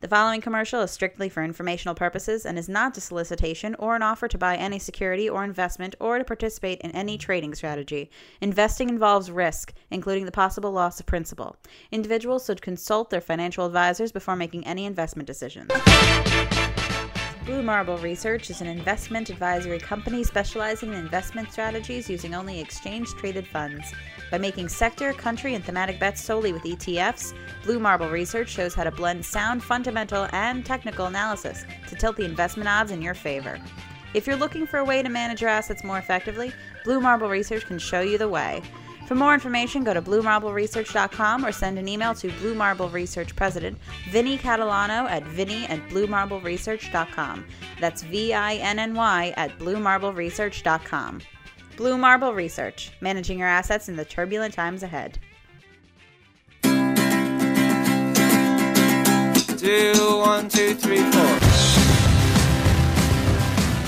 The following commercial is strictly for informational purposes and is not a solicitation or an offer to buy any security or investment or to participate in any trading strategy. Investing involves risk, including the possible loss of principal. Individuals should consult their financial advisors before making any investment decisions. Blue Marble Research is an investment advisory company specializing in investment strategies using only exchange traded funds. By making sector, country, and thematic bets solely with ETFs, Blue Marble Research shows how to blend sound fundamental and technical analysis to tilt the investment odds in your favor. If you're looking for a way to manage your assets more effectively, Blue Marble Research can show you the way. For more information, go to bluemarbleresearch.com or send an email to Blue Marble Research President Vinny Catalano at vinny at bluemarbleresearch.com. That's V I N N Y at bluemarbleresearch.com. Blue Marble Research, managing your assets in the turbulent times ahead. Two, one, two, three, four.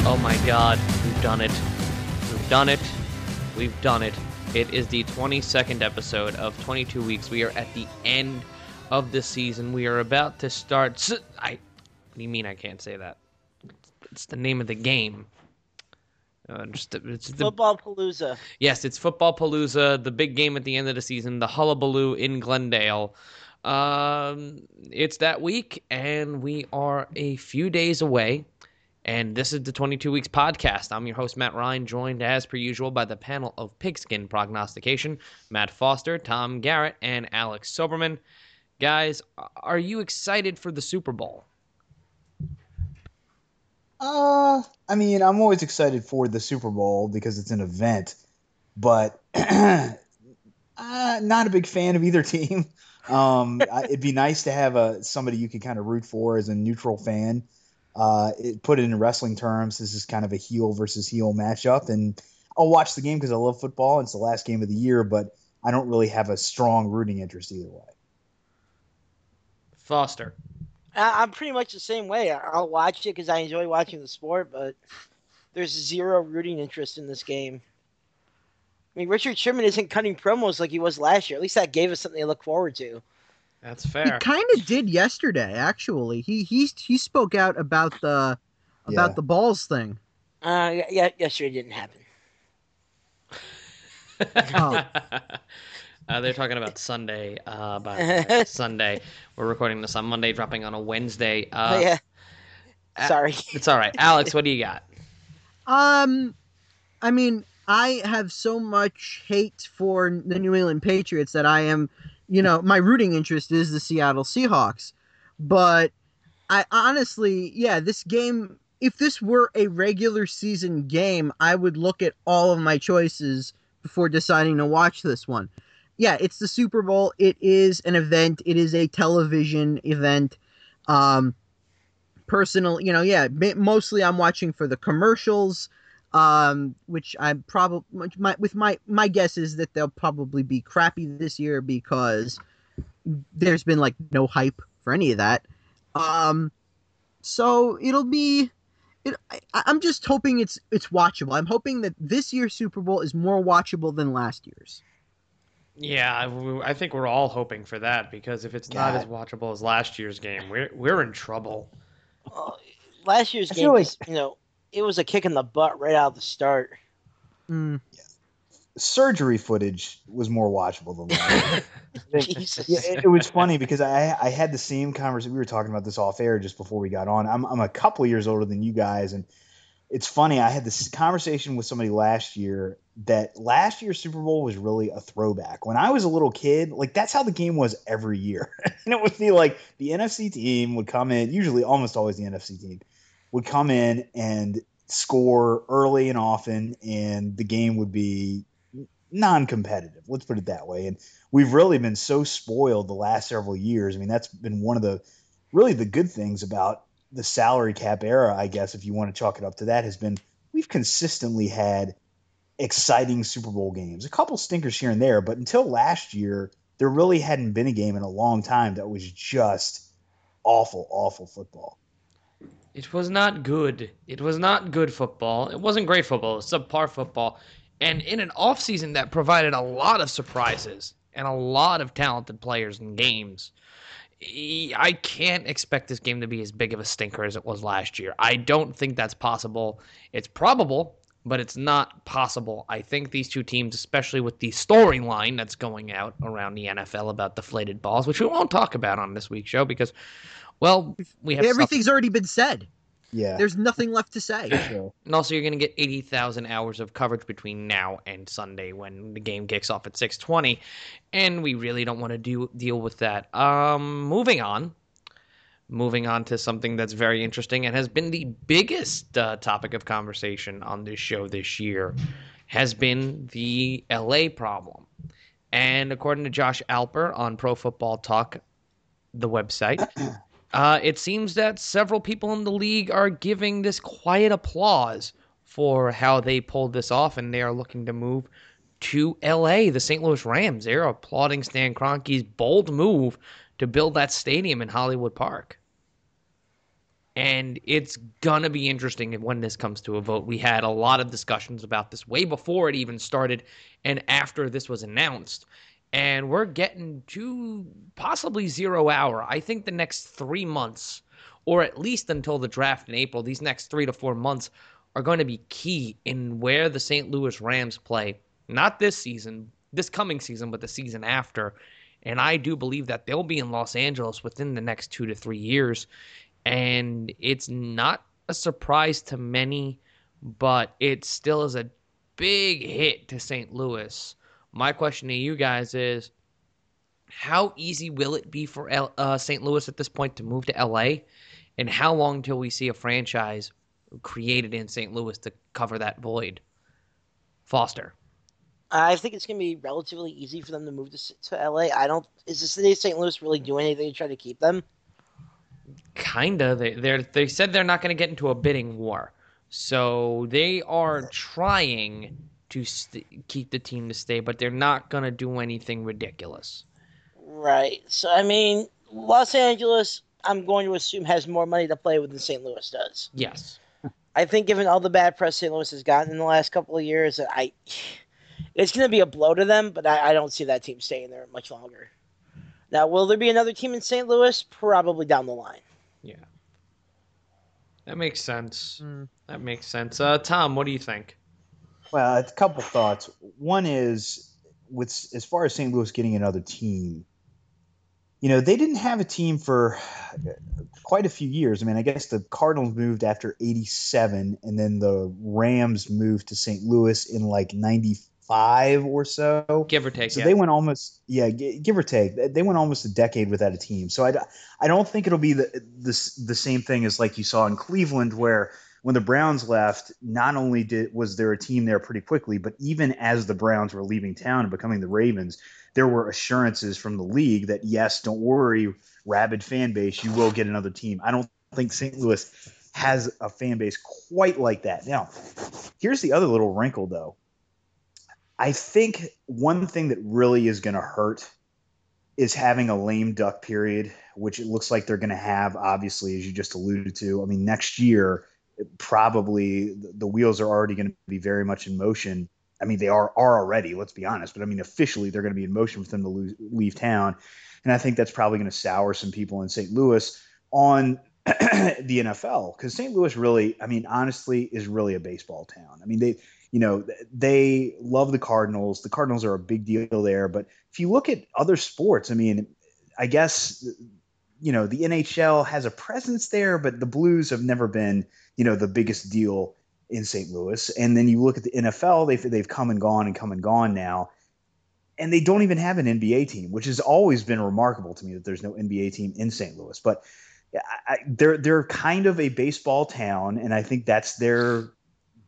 Oh my god, we've done it. We've done it. We've done it. It is the 22nd episode of 22 weeks. We are at the end of the season. We are about to start. s- I. What do you mean I can't say that? It's the name of the game. Uh, just, it's the, Football Palooza. Yes, it's Football Palooza, the big game at the end of the season, the hullabaloo in Glendale. Um, it's that week, and we are a few days away. And this is the 22 Weeks podcast. I'm your host, Matt Ryan, joined as per usual by the panel of Pigskin Prognostication Matt Foster, Tom Garrett, and Alex Soberman. Guys, are you excited for the Super Bowl? Uh, I mean, I'm always excited for the Super Bowl because it's an event, but uh, not a big fan of either team. Um, it'd be nice to have a somebody you could kind of root for as a neutral fan. Uh, it, put it in wrestling terms, this is kind of a heel versus heel matchup, and I'll watch the game because I love football. It's the last game of the year, but I don't really have a strong rooting interest either way. Foster. I- I'm pretty much the same way. I'll watch it because I enjoy watching the sport, but there's zero rooting interest in this game. I mean, Richard Sherman isn't cutting promos like he was last year. At least that gave us something to look forward to. That's fair. He kind of did yesterday, actually. He he he spoke out about the about Yeah. the balls thing. Uh, yeah, yeah, yesterday didn't happen. Oh. uh, they're talking about Sunday. Uh, about Sunday. We're recording this on Monday, dropping on a Wednesday. Uh, oh, yeah. uh, Sorry. It's all right. Alex, what do you got? Um, I mean, I have so much hate for the New England Patriots that I am, you know, my rooting interest is the Seattle Seahawks. But I honestly, yeah, this game, if this were a regular season game, I would look at all of my choices before deciding to watch this one. Yeah, it's the Super Bowl. It is an event. It is a television event. Um, personal, you know, yeah, mostly I'm watching for the commercials um which i'm probably my with my my guess is that they'll probably be crappy this year because there's been like no hype for any of that. Um so it'll be it, I, i'm just hoping it's it's watchable. I'm hoping that this year's super bowl is more watchable than last year's. Yeah, I, I think we're all hoping for that because if it's not as watchable as last year's game, we're we're in trouble. Well, last year's I game, like- was, you know, it was a kick in the butt right out of the start. Mm. Surgery footage was more watchable than that. Jesus. Yeah, it, it was funny because I I had the same conversation. We were talking about this off air just before we got on. I'm I'm a couple years older than you guys, and it's funny. I had this conversation with somebody last year that last year's Super Bowl was really a throwback. When I was a little kid, like that's how the game was every year, and it would be like the NFC team would come in, usually almost always the NFC team would come in and score early and often, and the game would be non-competitive. Let's put it that way. And we've really been so spoiled the last several years. I mean, that's been one of the really the good things about the salary cap era, I guess, if you want to chalk it up to that, has been we've consistently had exciting Super Bowl games. A couple stinkers here and there, but until last year, there really hadn't been a game in a long time that was just awful, awful football. It was not good. It was not good football. It wasn't great football. It was subpar football. And in an offseason that provided a lot of surprises and a lot of talented players and games, I can't expect this game to be as big of a stinker as it was last year. I don't think that's possible. It's probable, but it's not possible. I think these two teams, especially with the storyline that's going out around the NFL about deflated balls, which we won't talk about on this week's show because, well, we have Everything's already been said. Yeah. There's nothing left to say. So, And also, you're going to get 80,000 hours of coverage between now and Sunday when the game kicks off at 6:20, and we really don't want to do deal with that. Um, moving on, moving on to something that's very interesting and has been the biggest uh, topic of conversation on this show this year, has been the LA problem. And according to Josh Alper on Pro Football Talk, the website, uh, it seems that several people in the league are giving this quiet applause for how they pulled this off, and they are looking to move to LA. The St. Louis Rams, they're applauding Stan Kroenke's bold move to build that stadium in Hollywood Park. And it's going to be interesting when this comes to a vote. We had a lot of discussions about this way before it even started and after this was announced and we're getting to possibly zero hour. I think the next three months, or at least until the draft in April, these next three to four months are going to be key in where the St. Louis Rams play. Not this season, this coming season, but the season after. And I do believe that they'll be in Los Angeles within the next two to three years. And it's not a surprise to many, but it still is a big hit to St. Louis. My question to you guys is how easy will it be for L- uh, St. Louis at this point to move to LA? And how long till we see a franchise created in St. Louis to cover that void? Foster. I think it's going to be relatively easy for them to move to, to LA. I don't. Is the city of St. Louis really doing anything to try to keep them? Kinda. They they they said they're not going to get into a bidding war, so they are trying to st- keep the team to stay, but they're not going to do anything ridiculous. Right. So I mean, Los Angeles, I'm going to assume has more money to play with than St. Louis does. Yes. I think, given all the bad press St. Louis has gotten in the last couple of years, I it's going to be a blow to them. But I, I don't see that team staying there much longer. Now, will there be another team in St. Louis? Probably down the line. Yeah. That makes sense. Mm. That makes sense. Uh, Tom, what do you think? Well, a couple thoughts. One is with as far as St. Louis getting another team, you know, they didn't have a team for quite a few years. I mean, I guess the Cardinals moved after 87 and then the Rams moved to St. Louis in like 95 or so. Give or take. So yeah. they went almost, yeah, give or take, they- went almost a decade without a team. So I I don't think it'll be the, the the same thing as like you saw in Cleveland, where when the Browns left, not only did was there a team there pretty quickly, but even as the Browns were leaving town and becoming the Ravens, there were assurances from the league that yes, don't worry, rabid fan base, you will get another team. I don't think St. Louis has a fan base quite like that. Now, here's the other little wrinkle though. I think one thing that really is going to hurt is having a lame duck period, which it looks like they're going to have, obviously, as you just alluded to. I mean, next year, probably the wheels are already going to be very much in motion. I mean, they are are already. Let's be honest, but I mean, officially, they're going to be in motion for them to lose, leave town, and I think that's probably going to sour some people in St. Louis on the NFL because St. Louis really, I mean, honestly, is really a baseball town. I mean, they, you know, they love the Cardinals. The Cardinals are a big deal there, but if you look at other sports, I mean, I guess you know the NHL has a presence there, but the Blues have never been, you know, the biggest deal in St. Louis. And then you look at the NFL; they've they've come and gone and come and gone now, and they don't even have an NBA team, which has always been remarkable to me that there's no NBA team in St. Louis. But I, they're they're kind of a baseball town, and I think that's their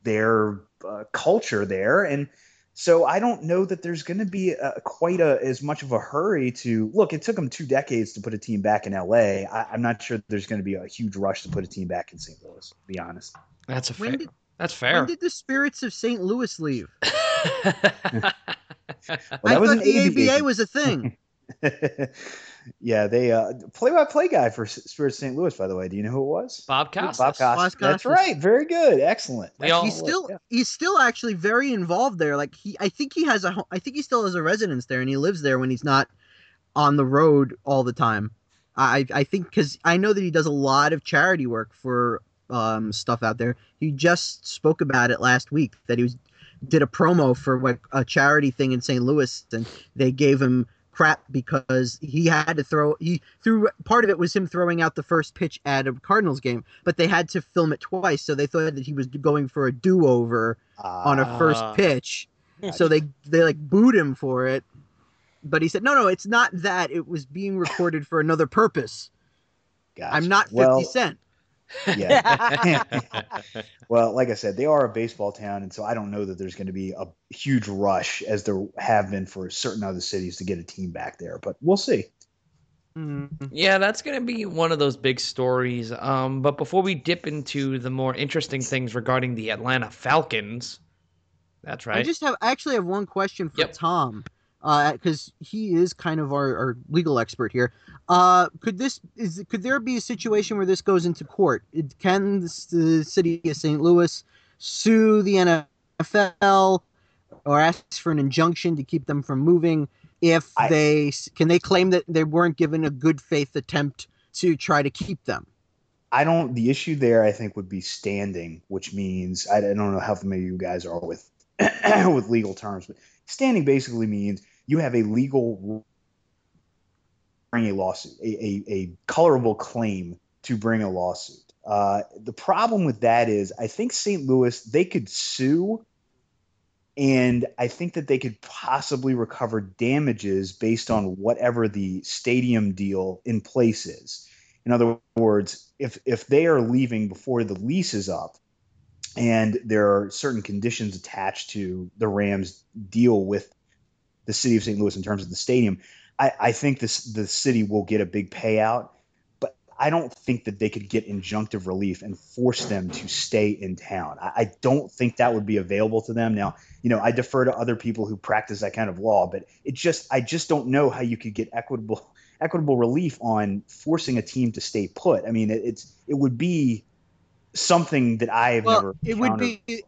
their uh, culture there, and so I don't know that there's going to be a, quite a, as much of a hurry to look. It took them two decades to put a team back in LA. I, I'm not sure there's going to be a huge rush to put a team back in St. Louis. To be honest. That's a fair. did- That's fair. When did the spirits of St. Louis leave? Well, I thought the ABA ABA was a thing. yeah, they uh, play-by-play guy for S- Spirit St. Louis. By the way, do you know who it was? Bob Costas. Bob Costas. That's Costas. right. Very good. Excellent. We all- he's still Yeah. he's still actually very involved there. Like he, I think he has a, ho- I think he still has a residence there, and he lives there when he's not on the road all the time. I I think because I know that he does a lot of charity work for um, stuff out there. He just spoke about it last week that he was did a promo for like a charity thing in St. Louis, and they gave him crap because he had to throw he threw part of it was him throwing out the first pitch at a Cardinals game, but they had to film it twice, so they thought that he was going for a do over on a first Ah. pitch. So they they like booed him for it. But he said, "No, no, it's not that. It was being recorded for another purpose. Gotcha. I'm not 50 well, Cent." Yeah. well, like I said, they are a baseball town, and so I don't know that there's going to be a huge rush as there have been for certain other cities to get a team back there. But we'll see. Mhm. Yeah, that's going to be one of those big stories. Um, but before we dip into the more interesting things regarding the Atlanta Falcons, that's right. I just have I actually have one question for Yep. Tom, because he is kind of our, our legal expert here. Uh, could this is could there be a situation where this goes into court? It, can this, the city of St. Louis sue the NFL or ask for an injunction to keep them from moving if I- they can they claim that they weren't given a good faith attempt to try to keep them? I don't. The issue there, I think, would be standing, which means I, I don't know how familiar you guys are with with legal terms, but standing basically means you have a legal bring a lawsuit, a, a, a colorable claim to bring a lawsuit. Uh, the problem with that is, I think St. Louis they could sue, and I think that they could possibly recover damages based on whatever the stadium deal in place is. In other words, if if they are leaving before the lease is up, and there are certain conditions attached to the Rams deal with the city of St. Louis in terms of the stadium, I, I think this the city will get a big payout. But I don't think that they could get injunctive relief and force them to stay in town. I, I don't think that would be available to them. Now, you know, I defer to other people who practice that kind of law, but it just I just don't know how you could get equitable equitable relief on forcing a team to stay put. I mean, it, it's it would be something that I have well, never. it would be the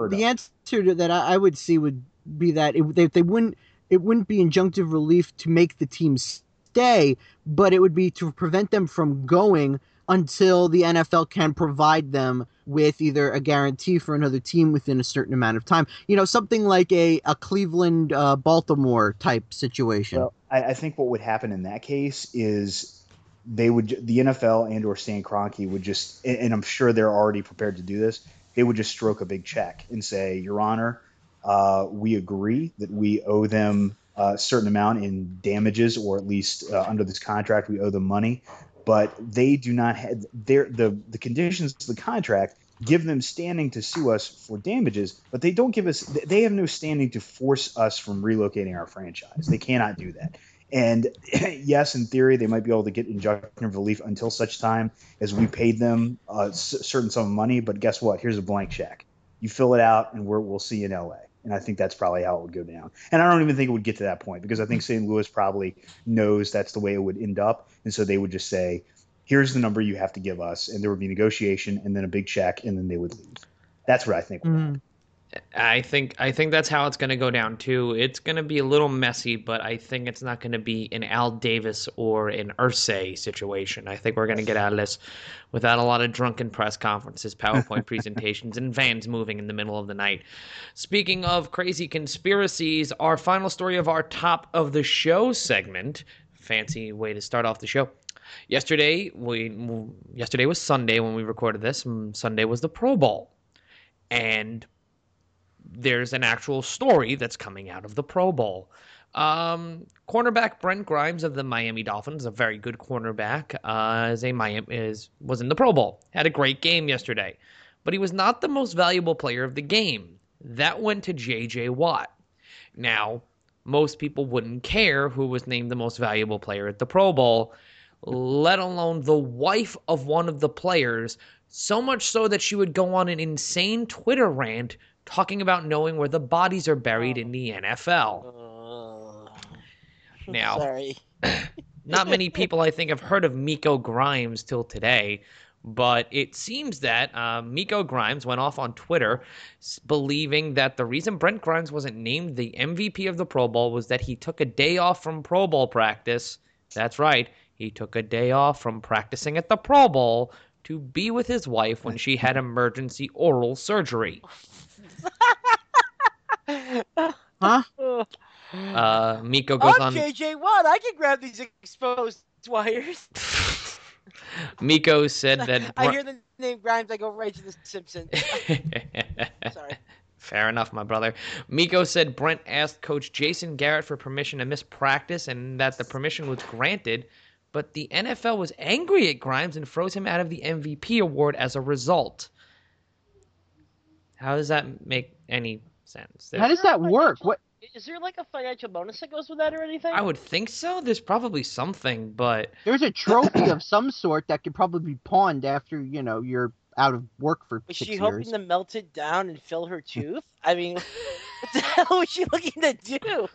of. answer to that I, I would see would be that it, they, they wouldn't it wouldn't be injunctive relief to make the team stay, but it would be to prevent them from going until the NFL can provide them with either a guarantee for another team within a certain amount of time. You know, something like a a Cleveland uh, Baltimore type situation. Well, I, I think what would happen in that case is they would the NFL and or Stan Kroenke would just and, and I'm sure they're already prepared to do this. They would just stroke a big check and say, Your Honor, uh, we agree that we owe them a certain amount in damages, or at least uh, under this contract, we owe them money. But they do not have their the the conditions of the contract give them standing to sue us for damages, but they don't give us they have no standing to force us from relocating our franchise. They cannot do that. And yes, in theory, they might be able to get injunctive relief until such time as we paid them a certain sum of money. But guess what? Here's a blank check. You fill it out, and we're, we'll see you in LA. And I think that's probably how it would go down. And I don't even think it would get to that point because I think St. Louis probably knows that's the way it would end up. And so they would just say, here's the number you have to give us. And there would be negotiation and then a big check, and then they would leave. That's what I think. would happen. Mhm. I think I think that's how it's going to go down too. It's going to be a little messy, but I think it's not going to be an Al Davis or an Irsay situation. I think we're going to get out of this without a lot of drunken press conferences, PowerPoint presentations, and vans moving in the middle of the night. Speaking of crazy conspiracies, our final story of our top of the show segment. Fancy way to start off the show. Yesterday, we yesterday was Sunday when we recorded this. Mm, Sunday was the Pro Bowl, and there's an actual story that's coming out of the Pro Bowl. Um, cornerback Brent Grimes of the Miami Dolphins, a very good cornerback, uh, is a Miami is was in the Pro Bowl. Had a great game yesterday, but he was not the most valuable player of the game. That went to J.J. Watt. Now, most people wouldn't care who was named the most valuable player at the Pro Bowl, let alone the wife of one of the players. So much so that she would go on an insane Twitter rant talking about knowing where the bodies are buried in the NFL. Uh, Now, sorry. not many people, I think, have heard of Miko Grimes till today, but it seems that uh, Miko Grimes went off on Twitter believing that the reason Brent Grimes wasn't named the MVP of the Pro Bowl was that he took a day off from Pro Bowl practice. That's right. He took a day off from practicing at the Pro Bowl to be with his wife when she had emergency oral surgery. Huh? Uh, Miko goes I'm on. JJ Watt. I can grab these exposed wires. Miko said that. I hear the name Grimes. I go right to the Simpsons. Sorry. Fair enough, my brother. Miko said Brent asked Coach Jason Garrett for permission to miss practice and that the permission was granted, but the NFL was angry at Grimes and froze him out of the MVP award as a result. How does that make any sense? How does that work? What? Is there like a financial bonus that goes with that or anything? I would think so. There's probably something, but There's a trophy of some sort that could probably be pawned after you know you're out of work for Was six she years. hoping to melt it down and fill her tooth? I mean, what the hell was she looking to do?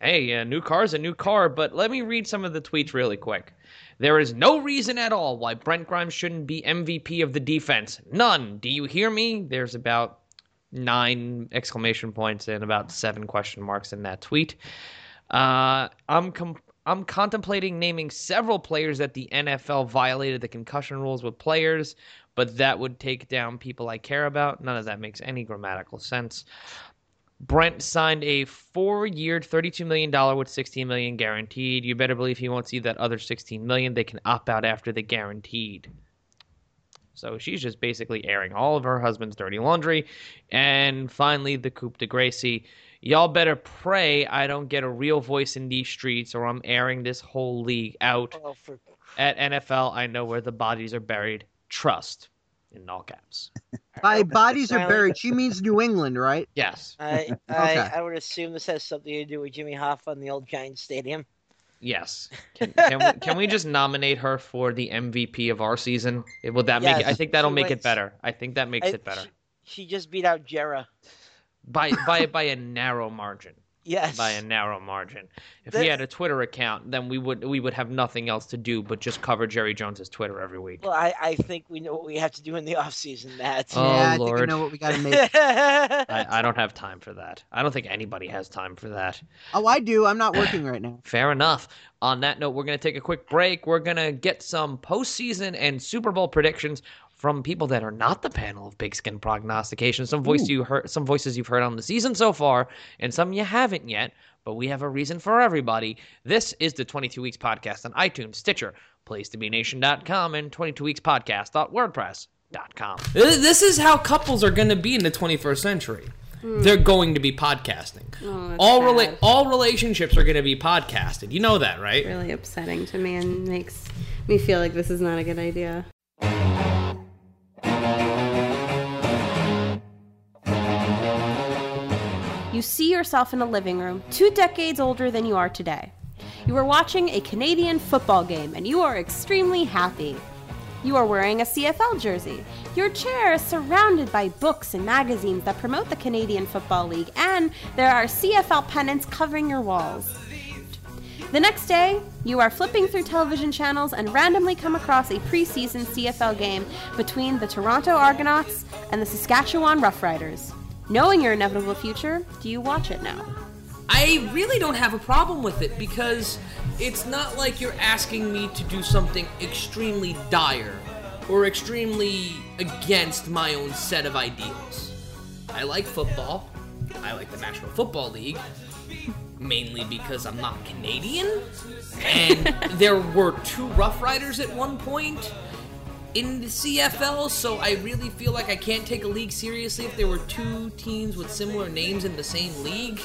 hey, a new car's a new car, but let me read some of the tweets really quick. There is no reason at all why Brent Grimes shouldn't be MVP of the defense. None. Do you hear me? There's about nine exclamation points and about seven question marks in that tweet. Uh, I'm com- I'm contemplating naming several players that the NFL violated the concussion rules with players, but that would take down people I care about. None of that makes any grammatical sense. Brent signed a four-year, $32 million with 16 million guaranteed. You better believe he won't see that other 16 million. They can opt out after the guaranteed. So she's just basically airing all of her husband's dirty laundry. And finally, the coup de Gracie. Y'all better pray I don't get a real voice in these streets or I'm airing this whole league out. Oh, for At NFL, I know where the bodies are buried. Trust. In all caps. By bodies are buried, she means New England, right? Yes. I, I, Okay. I would assume this has something to do with Jimmy Hoffa and the old Giants Stadium. Yes. Can, can, we, can we just nominate her for the MVP of our season? Would that make it? I think that'll she make it better. I think that makes I- it better. She, she just beat out Jerry. By by by a narrow margin. Yes. By a narrow margin. If The- he had a Twitter account, then we would we would have nothing else to do but just cover Jerry Jones's Twitter every week. Well, I, I think we know what we have to do in the offseason, Matt. Oh, yeah, I think I Lord. know what we got to make. I, I don't have time for that. I don't think anybody has time for that. oh, I do. I'm not working right now. Fair enough. On that note, we're going to take a quick break. We're going to get some postseason and Super Bowl predictions from people that are not the panel of Pigskin prognostication. Some voice you heard, some voices you've heard on the season so far, and some you haven't yet. But we have a reason for everybody. This is the 22 Weeks Podcast on iTunes, Stitcher, PlaceToBeNation.com, and 22weekspodcast.wordpress.com. Th- uh, This is how couples are going to be in the 21st century. Hmm. They're going to be podcasting. Oh, all rela- all relationships are going to be podcasted. You know that, right? really upsetting to me and makes me feel like this is not a good idea. You see yourself in a living room two decades older than you are today. You are watching a Canadian football game and you are extremely happy. You are wearing a CFL jersey. Your chair is surrounded by books and magazines that promote the Canadian Football League, and there are CFL pennants covering your walls. The next day, you are flipping through television channels and randomly come across a preseason CFL game between the Toronto Argonauts and the Saskatchewan Roughriders. Knowing your inevitable future, do you watch it now? I really don't have a problem with it because it's not like you're asking me to do something extremely dire or extremely against my own set of ideals. I like football. I like the National Football League. Mainly because I'm not Canadian. And there were two Rough Riders at one point in the CFL, so I really feel like I can't take a league seriously if there were two teams with similar names in the same league.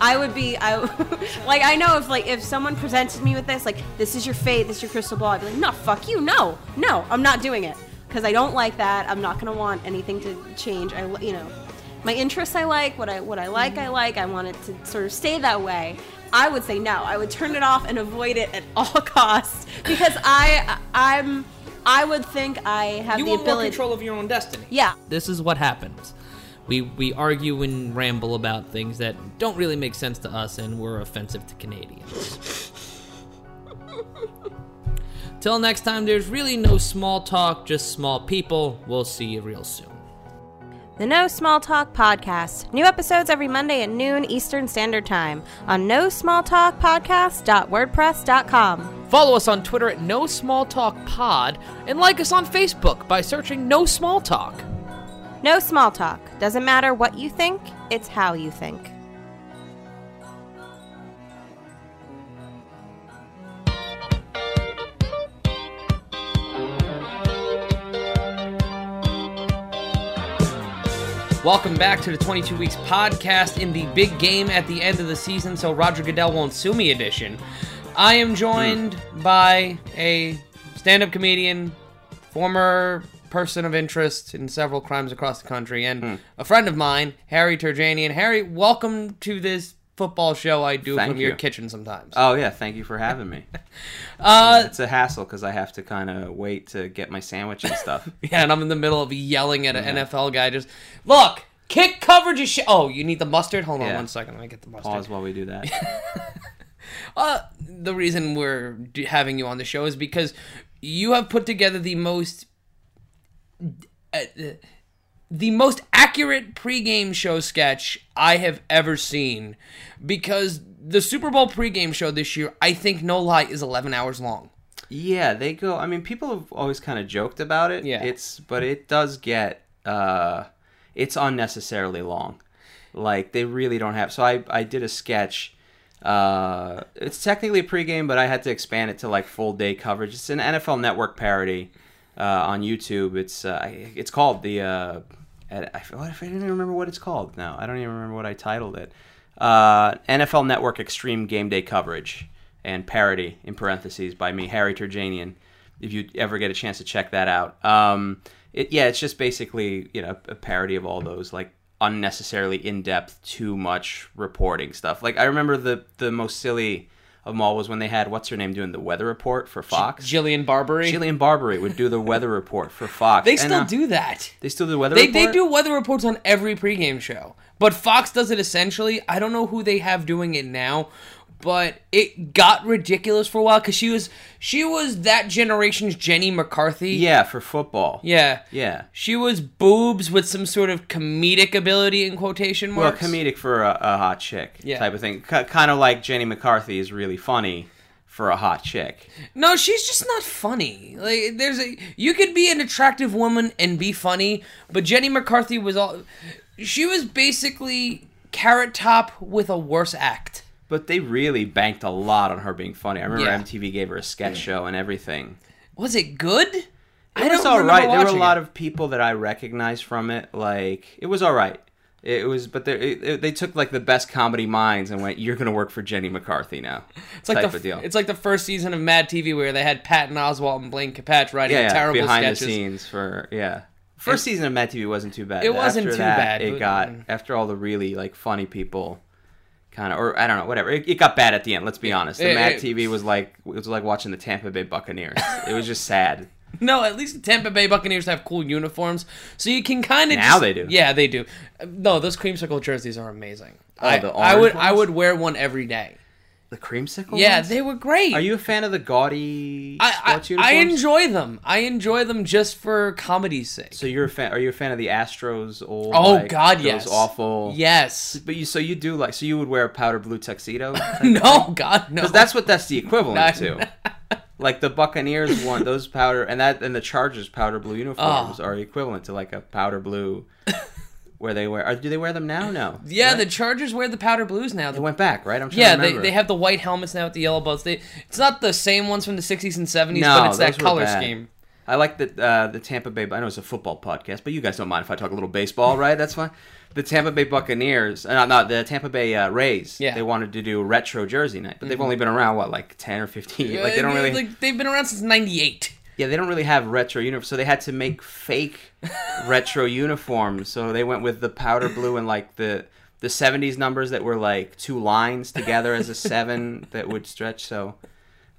I would be, I like, I know if like if someone presented me with this, like this is your fate, this is your crystal ball, I'd be like, no, fuck you, no, no, I'm not doing it because I don't like that. I'm not gonna want anything to change. I, you know, my interests I like, what I what I like I like. I want it to sort of stay that way. I would say no. I would turn it off and avoid it at all costs because I I'm I would think I have You the want more ability. control of your own destiny. Yeah, This is what happens. We we argue and ramble about things that don't really make sense to us and we're offensive to Canadians. Till next time, there's really no small talk, just small people. We'll see you real soon. The No Small Talk Podcast. New episodes every Monday at noon Eastern Standard Time on no small talk podcast.wordpress.com. Follow us on Twitter at No Small Talk Pod and like us on Facebook by searching No Small Talk. No small talk. Doesn't matter what you think, it's how you think. Welcome back to the 22 Weeks podcast in the big game at the end of the season, so Roger Goodell won't sue me edition. I am joined by a stand up comedian, former person of interest in several crimes across the country, and hmm. a friend of mine, Harry Turjanian. Harry, welcome to this football show I do Thank from your kitchen sometimes. Oh yeah, thank you for having me. Uh, it's a hassle because I have to kind of wait to get my sandwich and stuff. Yeah, and I'm in the middle of yelling at an NFL guy. Just look, kick coverage is shit. Oh, you need the mustard? Hold on Yeah. one second. Let me get the mustard. Pause while we do that. Uh, the reason we're d- having you on the show is because you have put together the most uh, uh, the most accurate pregame show sketch I have ever seen. Because the Super Bowl pregame show this year, I think no lie, is 11 hours long. Yeah, they go. I mean, people have always kind of joked about it. Yeah. it's but it does get. uh It's unnecessarily long. Like they really don't have. So I I did a sketch. Uh, it's technically a pregame, but I had to expand it to like full day coverage. It's an NFL Network parody uh, on YouTube. It's uh, it's called the. I, I feel- I don't even remember what it's called now. I don't even remember what I titled it. Uh, NFL Network Extreme Game Day Coverage and parody in parentheses by me, Harry Turjanian. If you ever get a chance to check that out, um, it, yeah, it's just basically you know a parody of all those like unnecessarily in depth, too much reporting stuff. Like I remember the the most silly of them all was when they had what's her name doing the weather report for Fox. Jillian Barberie. Jillian Barberie would do the weather report for Fox. They And, still uh, do that. They still do the weather They, report. they do weather reports on every pregame show. But Fox does it essentially. I don't know who they have doing it now, but it got ridiculous for a while because she was she was that generation's Jenny McCarthy. Yeah, for football. Yeah. Yeah. She was boobs with some sort of comedic ability in quotation marks. Well, comedic for a, a hot chick Yeah. type of thing. K- kind of like Jenny McCarthy is really funny for a hot chick. No, she's just not funny. Like there's a you could be an attractive woman and be funny, but Jenny McCarthy was all she was basically carrot top with a worse act. But they really banked a lot on her being funny. I remember Yeah. MTV gave her a sketch show and everything. Was it good? It was all right. There were a lot of people that I recognized from it. Like it was all right. It was, but they it, it- they took like the best comedy minds and went, "You're gonna work for Jenny McCarthy now." It's like type the of deal. it's like the first season of Mad TV where they had Patton Oswalt and Blaine Capatch writing yeah, yeah, terrible behind sketches. the scenes for yeah. First season of Mad TV wasn't too bad. It wasn't After too that, bad, It but- got mm. after all the really like funny people, kind of, or I don't know, whatever. It, it got bad at the end. Let's be honest. The It- Mad it- TV was like it was like watching the Tampa Bay Buccaneers. it was just sad. No, at least the Tampa Bay Buccaneers have cool uniforms, so you can kind of Now they do. Yeah, they do. No, those creamsicle jerseys are amazing. Oh, I, I would orange I would wear one every day. The creamsicle. Yeah, ones? they were great. Are you a fan of the gaudy I, I, I enjoy them. I enjoy them just for comedy's sake. So you're a fan? Are you a fan of the Astros old? Oh, like, God, those yes. awful. Yes. But you so you do like so you would wear a powder blue tuxedo? no, God, no. Because that's what that's the equivalent No. to. Like the Buccaneers one, those powder and that and the Chargers powder blue uniforms Oh. are equivalent to like a powder blue. Where they wear? Or do they wear them now? No. yeah, Right? the Chargers wear the powder blues now. they went back, right? I'm trying yeah, to they, they have the white helmets now with the yellow belts. They it's not the same ones from the 60s and 70s, No, but it's that color bad. scheme. I like the uh, the Tampa Bay. I know it's a football podcast, but you guys don't mind if I talk a little baseball, right? That's fine. The Tampa Bay Buccaneers, uh, not the Tampa Bay uh, Rays. Yeah. they wanted to do retro jersey night, but they've only been around what like ten or fifteen. like they don't Uh, really. like they've been around since 98. Yeah, they don't really have retro uniforms, so they had to make fake retro uniforms. So they went with the powder blue and like the the '70s numbers that were like two lines together as a seven that would stretch. So,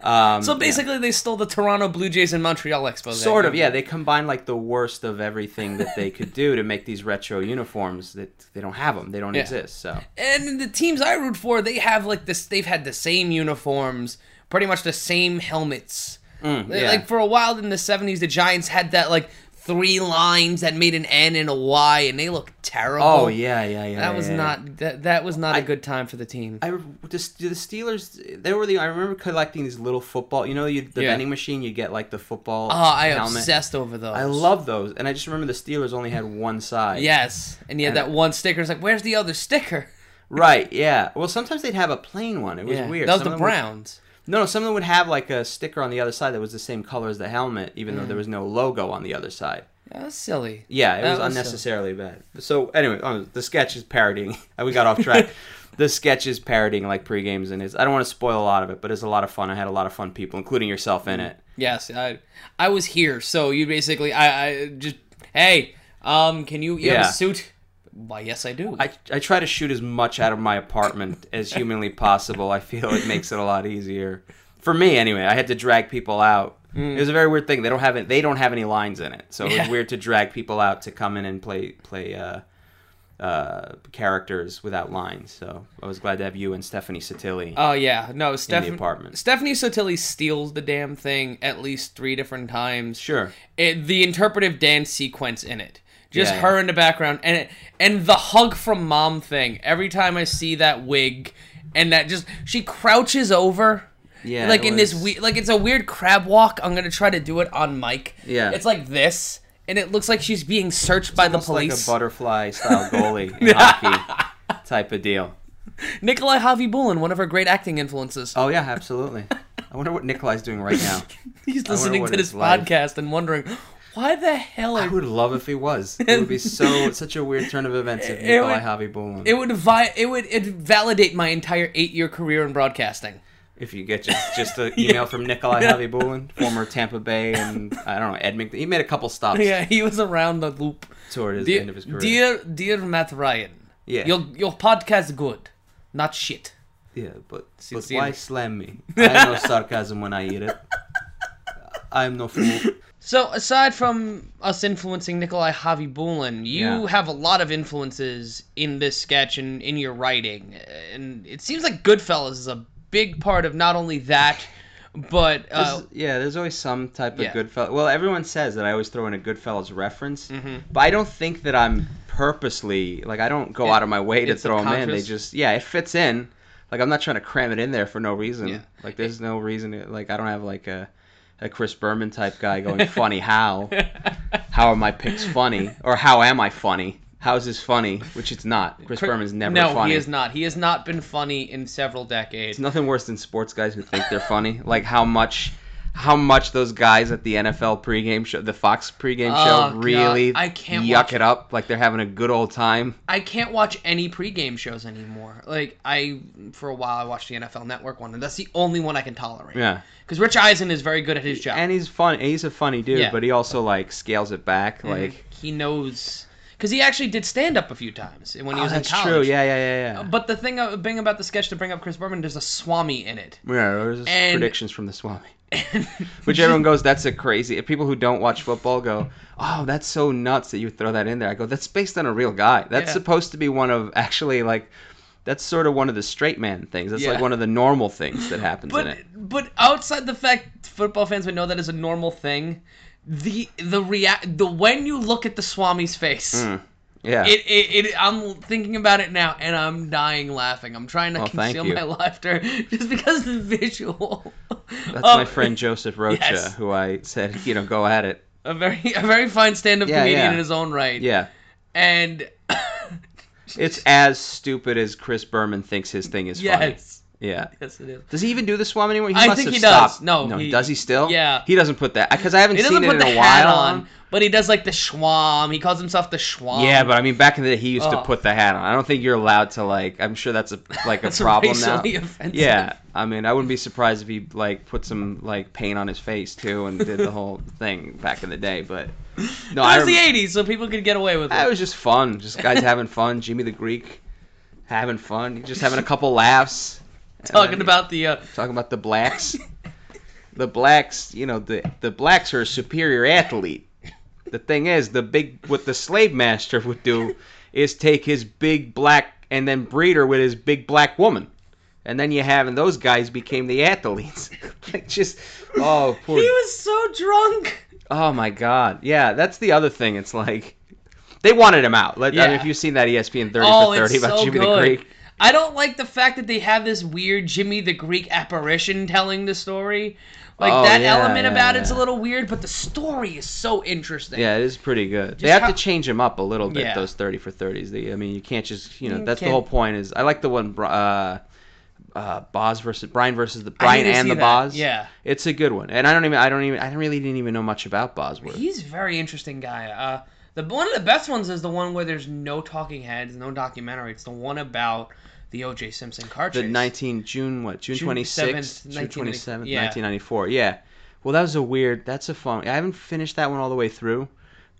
um, So yeah. basically, they stole the Toronto Blue Jays and Montreal Expos. Sort of, yeah. They combined like the worst of everything that they could do to make these retro uniforms that they don't have them. They don't Yeah. exist. So And the teams I root for, they have like this. They've had the same uniforms, pretty much the same helmets. Mm, Like- yeah. Like for a while in the '70s, the Giants had that like three lines that made an N and a Y, and they look terrible. Oh yeah, yeah, yeah. that was yeah. not that, that was not a I- good time for the team. I the, the Steelers. They were the. I remember collecting these little football. You know, you the Yeah. vending machine. You get like the football. Oh, I helmet. obsessed over those. I love those, and I just remember the Steelers only had one side. Yes, and you had And- that one sticker. It's like, where's the other sticker? Right. Yeah. Well, sometimes they'd have a plain one. It was weird. That was Some the of them would- Browns. No, no. Some of them would have like a sticker on the other side that was the same color as the helmet, even Mm. though there was no logo on the other side. That was silly. Yeah, it That was, was unnecessarily bad. So anyway, oh, the sketch is parodying. we got off track. the sketch is parodying like pre games, and is I don't want to spoil a lot of it, but it's a lot of fun. I had a lot of fun people, including yourself, in it. Yes, I I was here, so you basically I, I just hey, um, can you, you have Yeah. a suit? Why, yes, I do. I, I try to shoot as much out of my apartment as humanly possible. I feel it makes it a lot easier for me anyway. I had to drag people out. It was a very weird thing. They don't have it. They don't have any lines in it, so it was weird to drag people out to come in and play play uh, uh, characters without lines. So I was glad to have you and Stephanie Satilli. Oh yeah, no, Steph- apartment. Stephanie Sotilli steals the damn thing at least three different times. Sure. It, the interpretive dance sequence in it, just Yeah. her in the background, and it, and the hug from mom thing. Every time I see that wig, and that just she crouches over. Yeah, like in this was- we like it's a weird crab walk. I'm gonna try to do it on mic. Yeah. it's like this, and it looks like she's being searched by the Almost like police. a butterfly style goalie in hockey type of deal. Nikolai Khabibulin, one of her great acting influences. Oh yeah, absolutely. I wonder what Nikolai's doing right now. He's listening to this it's podcast and wondering why the hell I would love if he was. It would be so such a weird turn of events if Nikolai would- Khabibulin. it would vi- it would it validate my entire eight year career in broadcasting. if you get just just an email from Nikolai Khabibulin, former Tampa Bay and I don't know Ed Edmonton. He made a couple stops Yeah, he was around the loop. toward his Dear, end of his career. dear, dear Matt Ryan. Yeah. Your your podcast good, not shit. yeah, but, but why slam me? I have no sarcasm when I eat it. I'm no fool. So aside from us influencing Nikolai Khabibulin, you Yeah. have a lot of influences in this sketch and in your writing, and it seems like Goodfellas is a big part of not only that, but uh, There's- yeah, there's always some type of yeah. Goodfellas. Well, everyone says that I always throw in a Goodfellas reference, Mhm. but I don't think that I'm purposely like I don't go It- out of my way to throw them in. They just yeah, it fits in. Like I'm not trying to cram it in there for no reason. Yeah. Like there's no reason. To, like I don't have like a a Chris Berman type guy going funny how how are my picks funny or how am I funny? How's this funny? Which it's not. Chris Cri- Berman's never no, funny. he is not. He has not been funny in several decades. It's nothing worse than sports guys who think they're funny. Like how much, how much those guys at the NFL pregame show, the Fox pregame Oh, show, God. really I can't yuck watch it up. Like they're having a good old time. I can't watch any pregame shows anymore. Like I, for a while, I watched the NFL Network one, and that's the only one I can tolerate. Yeah, Because Rich Eisen is very good at his job. and he's fun. He's a funny dude, Yeah. but he also like scales it back. Mhm. Like he knows, because he actually did stand up a few times when he oh, was that's in college. true. Yeah, yeah, yeah, yeah. But the thing, uh, thing about the sketch to bring up Chris Berman, there's a Swami in it. yeah, there's and- predictions from the Swami. Which everyone goes, that's a crazy. People who don't watch football go, oh, that's so nuts that you throw that in there. I go, that's based on a real guy. That's Yeah. supposed to be one of actually like, that's sort of one of the straight man things. That's Yeah. like one of the normal things that happens But in it. but outside the fact football fans would know that is a normal thing, the the react the when you look at the Swami's face. Mm. Yeah. It, it, it I'm thinking about it now and I'm dying laughing. I'm trying to thank conceal my laughter just because of the visual. that's of- my friend Joseph Rocha, Yes. who I said, you know, go at it. A very a very fine stand-up Yeah, comedian yeah. in his own right. Yeah. And It's as stupid as Chris Berman thinks his thing is funny. yes. Yeah. Yes it is. Does he even do the Swami anymore? He I must think have he does. stopped. No, no, he- does he still? yeah. He doesn't put that because I haven't He seen doesn't it put in the a hat while. on, but he does like the schwam. He calls himself the schwam. Yeah, but I mean, back in the day, he used to Oh. put the hat on. I don't think you're allowed to like. I'm sure that's a like a That's problem now. racially offensive. Yeah, I mean, I wouldn't be surprised if he like put some like paint on his face too and did the whole thing back in the day. But no, it I was the '80s, so people could get away with it. It was just fun. Just guys having fun. Jimmy the Greek having fun. Just having a couple laughs. Talking about the uh, talking about the blacks. the blacks, you know, the the blacks are a superior athlete. The thing is, the big what the slave master would do is take his big black and then breed her with his big black woman. And then you have and those guys became the athletes. like just oh poor He was so drunk. Oh my god. Yeah, that's the other thing. It's like they wanted him out. Like, I mean, Yeah. if you've seen that ESPN 30 oh, for 30 it's about so Jimmy good. the Greek. I don't like the fact that they have this weird Jimmy the Greek apparition telling the story. Like Oh, that yeah, element yeah, about it's a little weird, but the story is so interesting. Yeah, it is pretty good. they have how- to change him up a little bit. Yeah. Those thirty for thirties. I mean, you can't just you know. You that's the whole point. Is I like the one. Uh, uh, Boz versus Brian versus the Brian and the that. Boz. Yeah. it's a good one. And I don't even. I don't even. I really didn't even know much about Bosworth. He's a very interesting guy. Uh, the one of the best ones is the one where there's no talking heads, no documentary. It's the one about the O.J. Simpson car The chase. 19 June what June June 26th 7th, June 27th yeah. 1994 yeah well that was a weird that's a fun I haven't finished that one all the way through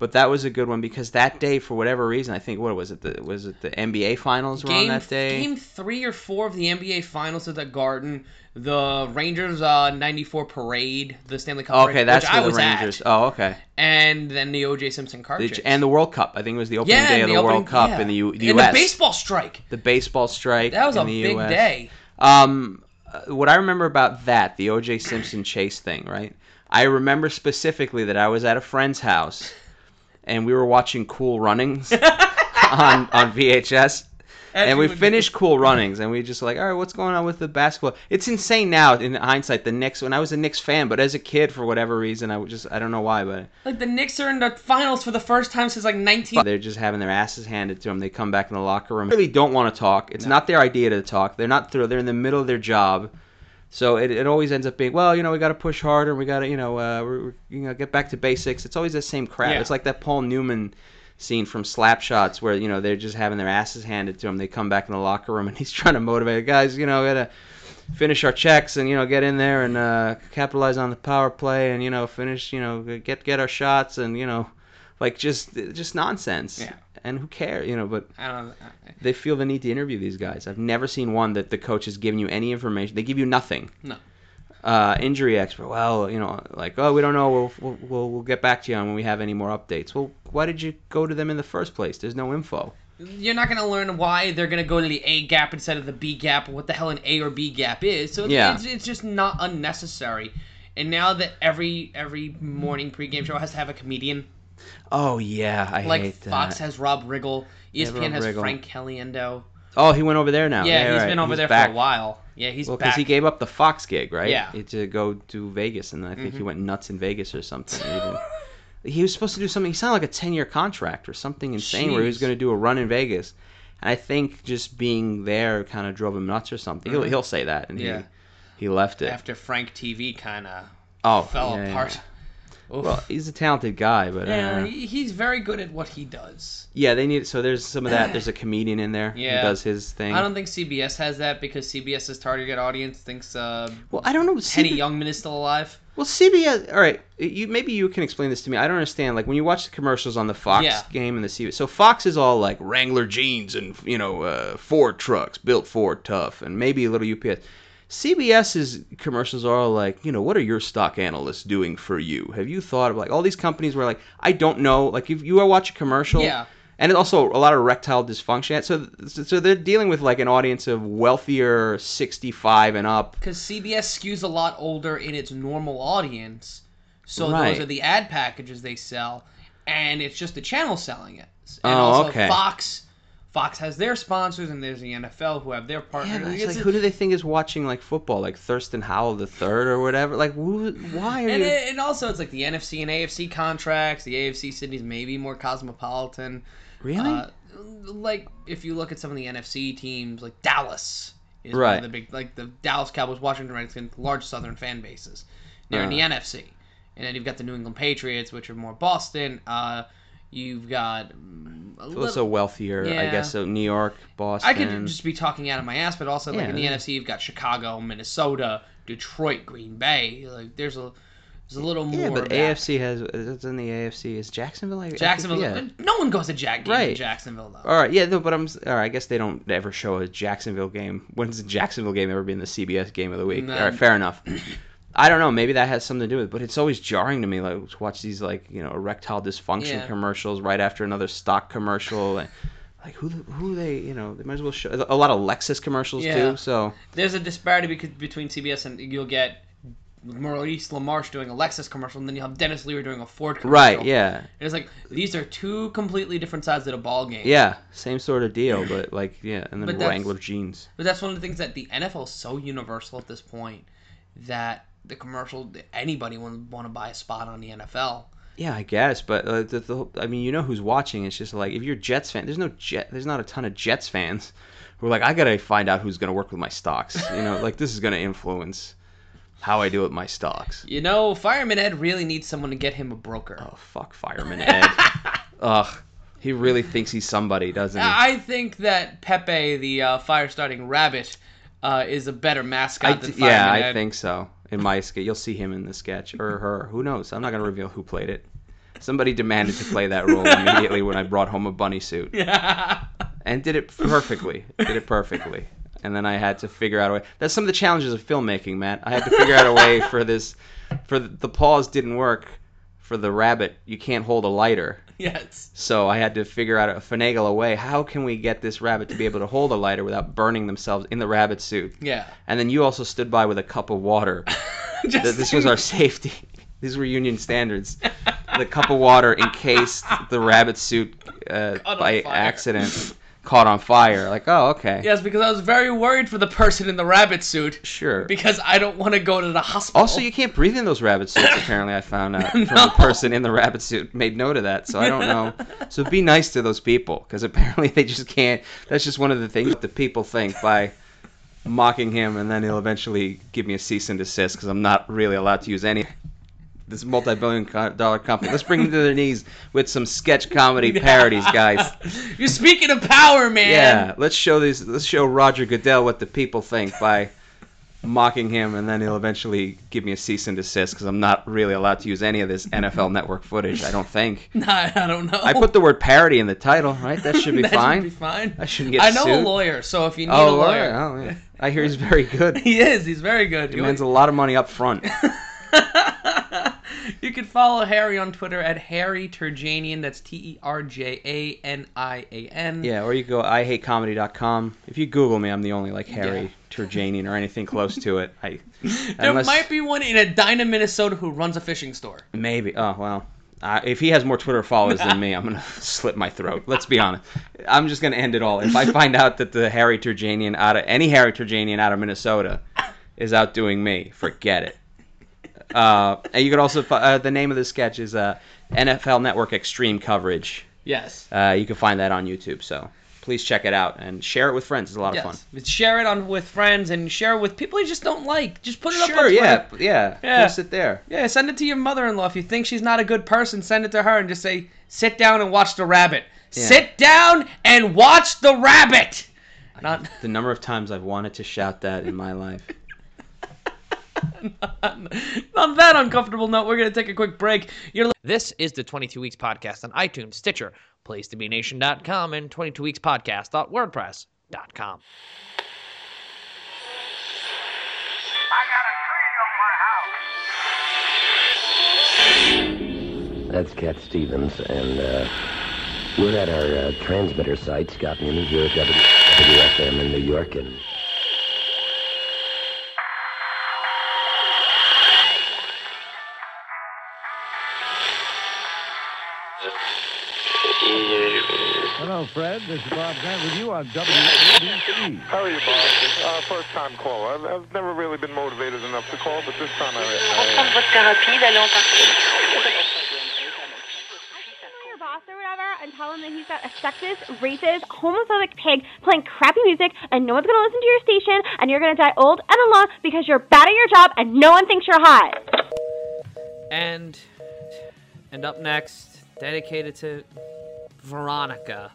but that was a good one because that day for whatever reason I think what was it the was it the NBA finals were on game, that day game three or four of the NBA Finals at the Garden, the Rangers uh, '94 parade, the Stanley Cup. okay parade, that's which I the was Rangers at, oh okay and then the O.J. Simpson car The- and the World Cup I think it was the opening yeah, day of the, opening- World Cup yeah. in the, U- the and US the baseball strike. the baseball strike That was a big US. day. Um, uh, what I remember about that, the O.J. Simpson chase thing, right? I remember specifically that I was at a friend's house, and we were watching Cool Runnings on on VHS. As and we finished Cool Runnings, and we just like, all right, what's going on with the basketball? It's insane now in hindsight. The Knicks, when I was a Knicks fan, but as a kid, for whatever reason, I would just, I don't know why, but Like the Knicks are in the finals for the first time since like 19. they're just having their asses handed to them. They come back in the locker room. they Really don't want to talk. It's not their idea to talk. They're not. They're, they're in the middle of their job. So it, it always ends up being, well, you know, we got to push harder. We got to, you know, uh, we're, we're- you know, get back to basics. It's always the same crap. Yeah. It's like that Paul Newman scene from Slapshots where you know they're just having their asses handed to them. They come back in the locker room and he's trying to motivate the guys. You know, we gotta finish our checks and you know get in there and uh, capitalize on the power play and you know finish you know get get our shots and you know like just just nonsense. Yeah. And who cares, you know? But I don't. they feel the need to interview these guys. I've never seen one that the coach has given you any information. They give you nothing. No. Uh, injury expert. Well, you know, like, oh, we don't know. We'll, we'll we'll we'll get back to you on when we have any more updates. Well, why did you go to them in the first place? There's no info. You're not gonna learn why they're gonna go to the A gap instead of the B gap, or what the hell an A or B gap is. So Yeah. it's, it's just not unnecessary. And now that every every morning pregame show has to have a comedian, Oh yeah, I like hate that. Fox has Rob Riggle, ESPN Rob has Riggle. Frank Caliendo. Oh, he went over there now. yeah, he's he's been over there back. for a while. Yeah, he's Well, because he gave up the Fox gig, right? Yeah. To go to Vegas, and I think he Mhm. went nuts in Vegas or something. He was supposed to do something. He signed like a ten-year contract or something insane, where he was going to do a run in Vegas. And I think just being there kind of drove him nuts or something. He'll, Mhm. he'll say that, and Yeah. he he left it. after Frank TV kind of oh, fell yeah, apart. yeah. Oof. Well, he's a talented guy, but yeah, uh, he's very good at what he does. yeah, they need. So there's some of that. There's a comedian in there Yeah. who does his thing. I don't think CBS has that because CBS's target audience thinks uh, well, I don't know. Henny CB Youngman is still alive. Well, CBS. All right, you maybe you can explain this to me. I don't understand. Like when you watch the commercials on the Fox Yeah. game and the CBS. So Fox is all like Wrangler jeans and you know uh, Ford trucks built Ford tough and maybe a little UPS. CBS's commercials are all like, you know, what are your stock analysts doing for you? Have you thought of like all these companies where like I don't know. Like if you watch a commercial, Yeah. and it also a lot of erectile dysfunction. So so they're dealing with like an audience of wealthier, sixty five and up. Because CBS skews a lot older in its normal audience, so Right. those are the ad packages they sell, and it's just the channel selling it. And Oh, also okay. Fox, Fox has their sponsors, and there's the NFL who have their partners. but it's like who do they think is watching like football, like Thurston Howell the third or whatever? Like, who, why are and, you? it, and also it's like the NFC and AFC contracts. The AFC cities maybe more cosmopolitan. Really? Uh, like if you look at some of the NFC teams, like Dallas is one Right. of the big, like the Dallas Cowboys, Washington Redskins, large Southern fan bases. They're in the Uh. NFC, and then you've got the New England Patriots, which are more Boston. Uh, you've got a also little- wealthier, I guess. So New York, Boston. I could just be talking out of my ass, but also like in the NFC, you've got Chicago, Minnesota, Detroit, Green Bay. Like there's a there's a little more. yeah, but. AFC has it's in the AFC. Is Jacksonville? Like, Jacksonville. yeah. Uh, no one goes to Jack game in Right. Jacksonville though. All right, yeah, no, but I'm. All right, I guess they don't ever show a Jacksonville game. When's the Jacksonville game ever been the CBS game of the week? No. All right, fair enough. I don't know. Maybe that has something to do with it, but it's always jarring to me, like to watch these like you know erectile dysfunction Yeah. commercials right after another stock commercial. And, like who who they you know they might as well show a lot of Lexus commercials Yeah. too. So There's a disparity bec- between CBS and you'll get Maurice LaMarche doing a Lexus commercial, and then you have Denis Leary doing a Ford commercial. Right, yeah. And it's like these are two completely different sides of the ball game. Yeah, same sort of deal, but like yeah, and then Wrangler jeans. But that's one of the things that the NFL is so universal at this point that the commercial anybody would want to buy a spot on the NFL. Yeah, I guess, but uh, the, the, I mean, you know who's watching? It's just like if you're Jets fan, there's no Jet, there's not a ton of Jets fans who are like, I gotta find out who's gonna work with my stocks. You know, like this is gonna influence how I do with my stocks. You know, Fireman Ed really needs someone to get him a broker. Oh fuck, Fireman Ed. Ugh, he really thinks he's somebody, doesn't he? I think that Pepe, the uh, fire-starting rabbit, uh, is a better mascot I than d- Fireman yeah, I think so. In my sketch, you'll see him in the sketch or her. Who knows? I'm not gonna reveal who played it. Somebody demanded to play that role immediately when I brought home a bunny suit, Yeah. and did it perfectly. Did it perfectly. And then I had to figure out a way. That's some of the challenges of filmmaking, Matt. I had to figure out a way for this. For the, the pause didn't work. For the rabbit, you can't hold a lighter. yes. So I had to figure out a finagle a way. How can we get this rabbit to be able to hold a lighter without burning themselves in the rabbit suit? Yeah. And then you also stood by with a cup of water. This was our safety. These were union standards. The cup of water in case the rabbit suit, uh, by fire. accident, caught on fire. Like, oh, okay. Yes, because I was very worried for the person in the rabbit suit. Sure. Because I don't want to go to the hospital. Also, you can't breathe in those rabbit suits. Apparently, I found out from No. the person in the rabbit suit made note of that. So I don't know. So be nice to those people because apparently they just can't. That's just one of the things that the people think by mocking him, and then he'll eventually give me a cease and desist because I'm not really allowed to use any. This multi-billion dollar company. Let's bring them to their knees with some sketch comedy parodies, guys. You're speaking of power, man. Yeah, let's show these. Let's show Roger Goodell what the people think by mocking him, and then he'll eventually give me a cease and desist because I'm not really allowed to use any of this NFL Network footage. I don't think. Nah, I don't know. I put the word parody in the title, right? That should be That fine. Should be fine. I shouldn't get I know a lawyer, so if you need Oh, a lawyer, oh, yeah. I hear he's very good. he is. He's very good. He demands a lot of money up front. You can follow Harry on Twitter at Harry Terjanian. That's T E R J A N I A N. Yeah, or you go ihatecomedy.com. If you Google me, I'm the only like Harry Yeah. Terjanian or anything close to it. I There unless- might be one in Edina, Minnesota, who runs a fishing store. Maybe. Oh well. Uh, if he has more Twitter followers than me, I'm gonna slit my throat. Let's be honest. I'm just gonna end it all. If I find out that the Harry Terjanian out of any Harry Terjanian out of Minnesota is outdoing me, forget it. Uh, and you could also uh, the name of the sketch is uh, NFL Network Extreme Coverage. Yes. Uh, you can find that on YouTube. So please check it out and share it with friends. It's a lot yes. of fun. Share it on with friends and share it with people you just don't like. Just put it up on Sure. Yeah. Yeah. Yeah. Post it there. Yeah, send it to your mother-in-law. If you think she's not a good person, send it to her and just say, "Sit down and watch the rabbit." Yeah. Sit down and watch the rabbit. Not The number of times I've wanted to shout that in my life. on that uncomfortable note, we're gonna take a quick break. You're this is the 22 Weeks Podcast on iTunes, Stitcher, PlaceToBeNation.com, and 22weekspodcast.wordpress.com. That's Cat Stevens, and uh, we're at our uh, transmitter site, Scott Newman, here at w- WFM in New York, and Hello, Fred. This is Bob Grant with you on WABC. How are you, Bob? Uh, first time caller. I've, I've never really been motivated enough to call, but this time I. I votre thérapie, d'aller en your boss or whatever and tell him that he's got a sexist, racist, homophobic pig playing crappy music and no one's gonna listen to your station and you're gonna die old and alone because you're bad at your job and no one thinks you're hot. And and up next, dedicated to Veronica,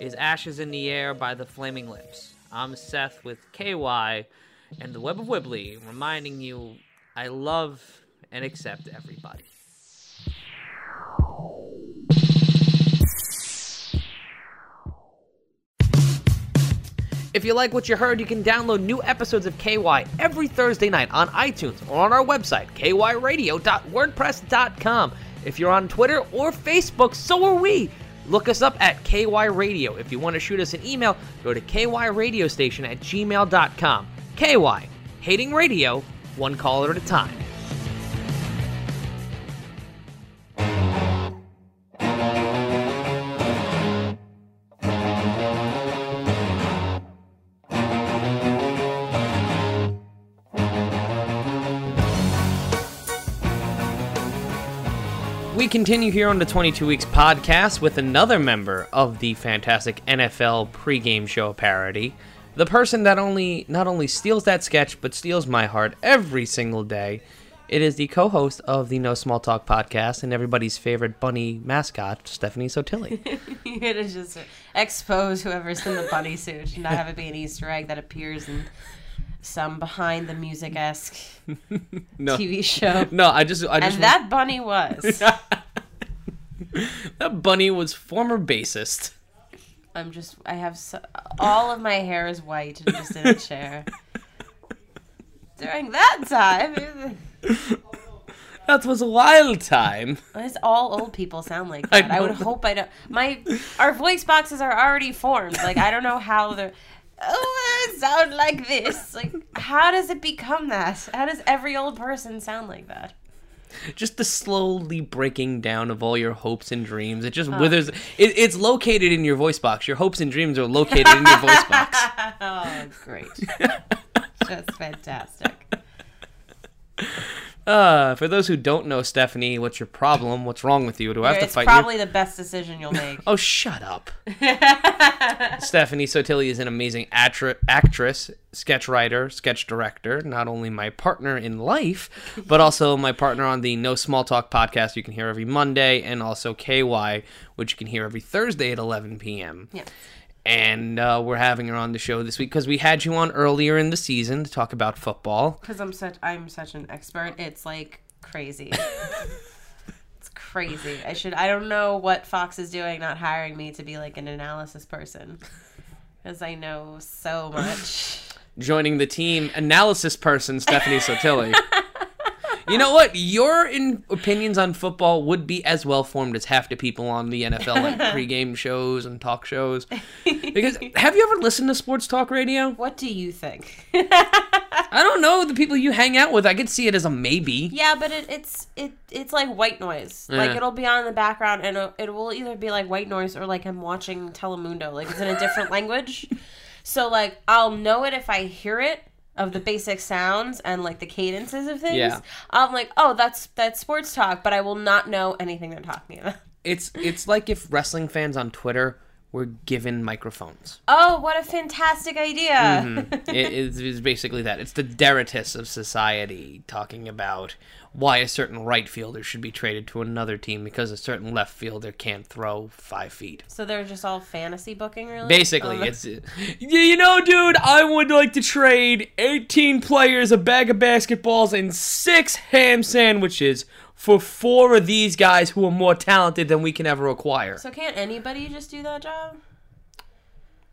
is Ashes in the Air by the Flaming Lips. I'm Seth with KY and the Web of Wibbly, reminding you I love and accept everybody. If you like what you heard, you can download new episodes of KY every Thursday night on iTunes or on our website, kyradio.wordpress.com. If you're on Twitter or Facebook, so are we. Look us up at KY Radio. If you want to shoot us an email, go to kyradiostation at gmail.com. KY, hating radio, one caller at a time. We continue here on the 22 Weeks podcast with another member of the fantastic NFL pregame show parody. The person that only not only steals that sketch but steals my heart every single day. It is the co-host of the No Small Talk podcast and everybody's favorite bunny mascot, Stephanie Sottile. You're gonna just expose whoever's in the bunny suit and not have it be an Easter egg that appears in some behind the music esque No. TV show. No, I just I just and that bunny was. that bunny was former bassist. I'm just. I have so, all of my hair is white and just in a chair. During that time, That was a wild time. it's all old people sound like I that. I, would know. hope I don't. My our voice boxes are already formed. Like I don't know how they're. Oh, I sound like this. Like, how does it become that? How does every old person sound like that? Just the slowly breaking down of all your hopes and dreams. It just Oh. withers. It, it's located in your voice box. Your hopes and dreams are located in your voice box. oh, great. Just fantastic. Uh, for those who don't know Stephanie, what's your problem? What's wrong with you? Do I have to it's fight probably you? the best decision you'll make. Oh, shut up. Stephanie Sottile is an amazing actress, sketch writer, sketch director, not only my partner in life, but also my partner on the No Small Talk podcast you can hear every Monday, and also KY, which you can hear every Thursday at 11 p.m. Yeah. And uh, we're having her on the show this week because we had you on earlier in the season to talk about football. Because I'm such I'm such an expert. It's like crazy. it's crazy. I should I don't know what Fox is doing not hiring me to be like an analysis person. Because I know so much. joining the team analysis person Stephanie Sottile. you know what? Your in- opinions on football would be as well formed as half the people on the NFL like pregame shows and talk shows. Because have you ever listened to sports talk radio? What do you think? I don't know the people you hang out with. I could see it as a maybe. Yeah, but it, it's it it's like white noise. Like it'll be on in the background, and it, it will either be like white noise or like I'm watching Telemundo. Like it's in a different language. So like I'll know it if I hear it of the basic sounds and like the cadences of things. Yeah. I'm like, oh, that's that's sports talk, but I will not know anything they're talking about. It's it's like if wrestling fans on Twitter were given microphones. Oh, what a fantastic idea! Mhm. it is is basically that. It's the Deritus of society talking about why a certain right fielder should be traded to another team because a certain left fielder can't throw five feet. So they're just all fantasy booking, really. Basically, Oh, it's you know, dude, I would like to trade 18 players, a bag of basketballs, and six ham sandwiches for four of these guys who are more talented than we can ever acquire. So can't anybody just do that job?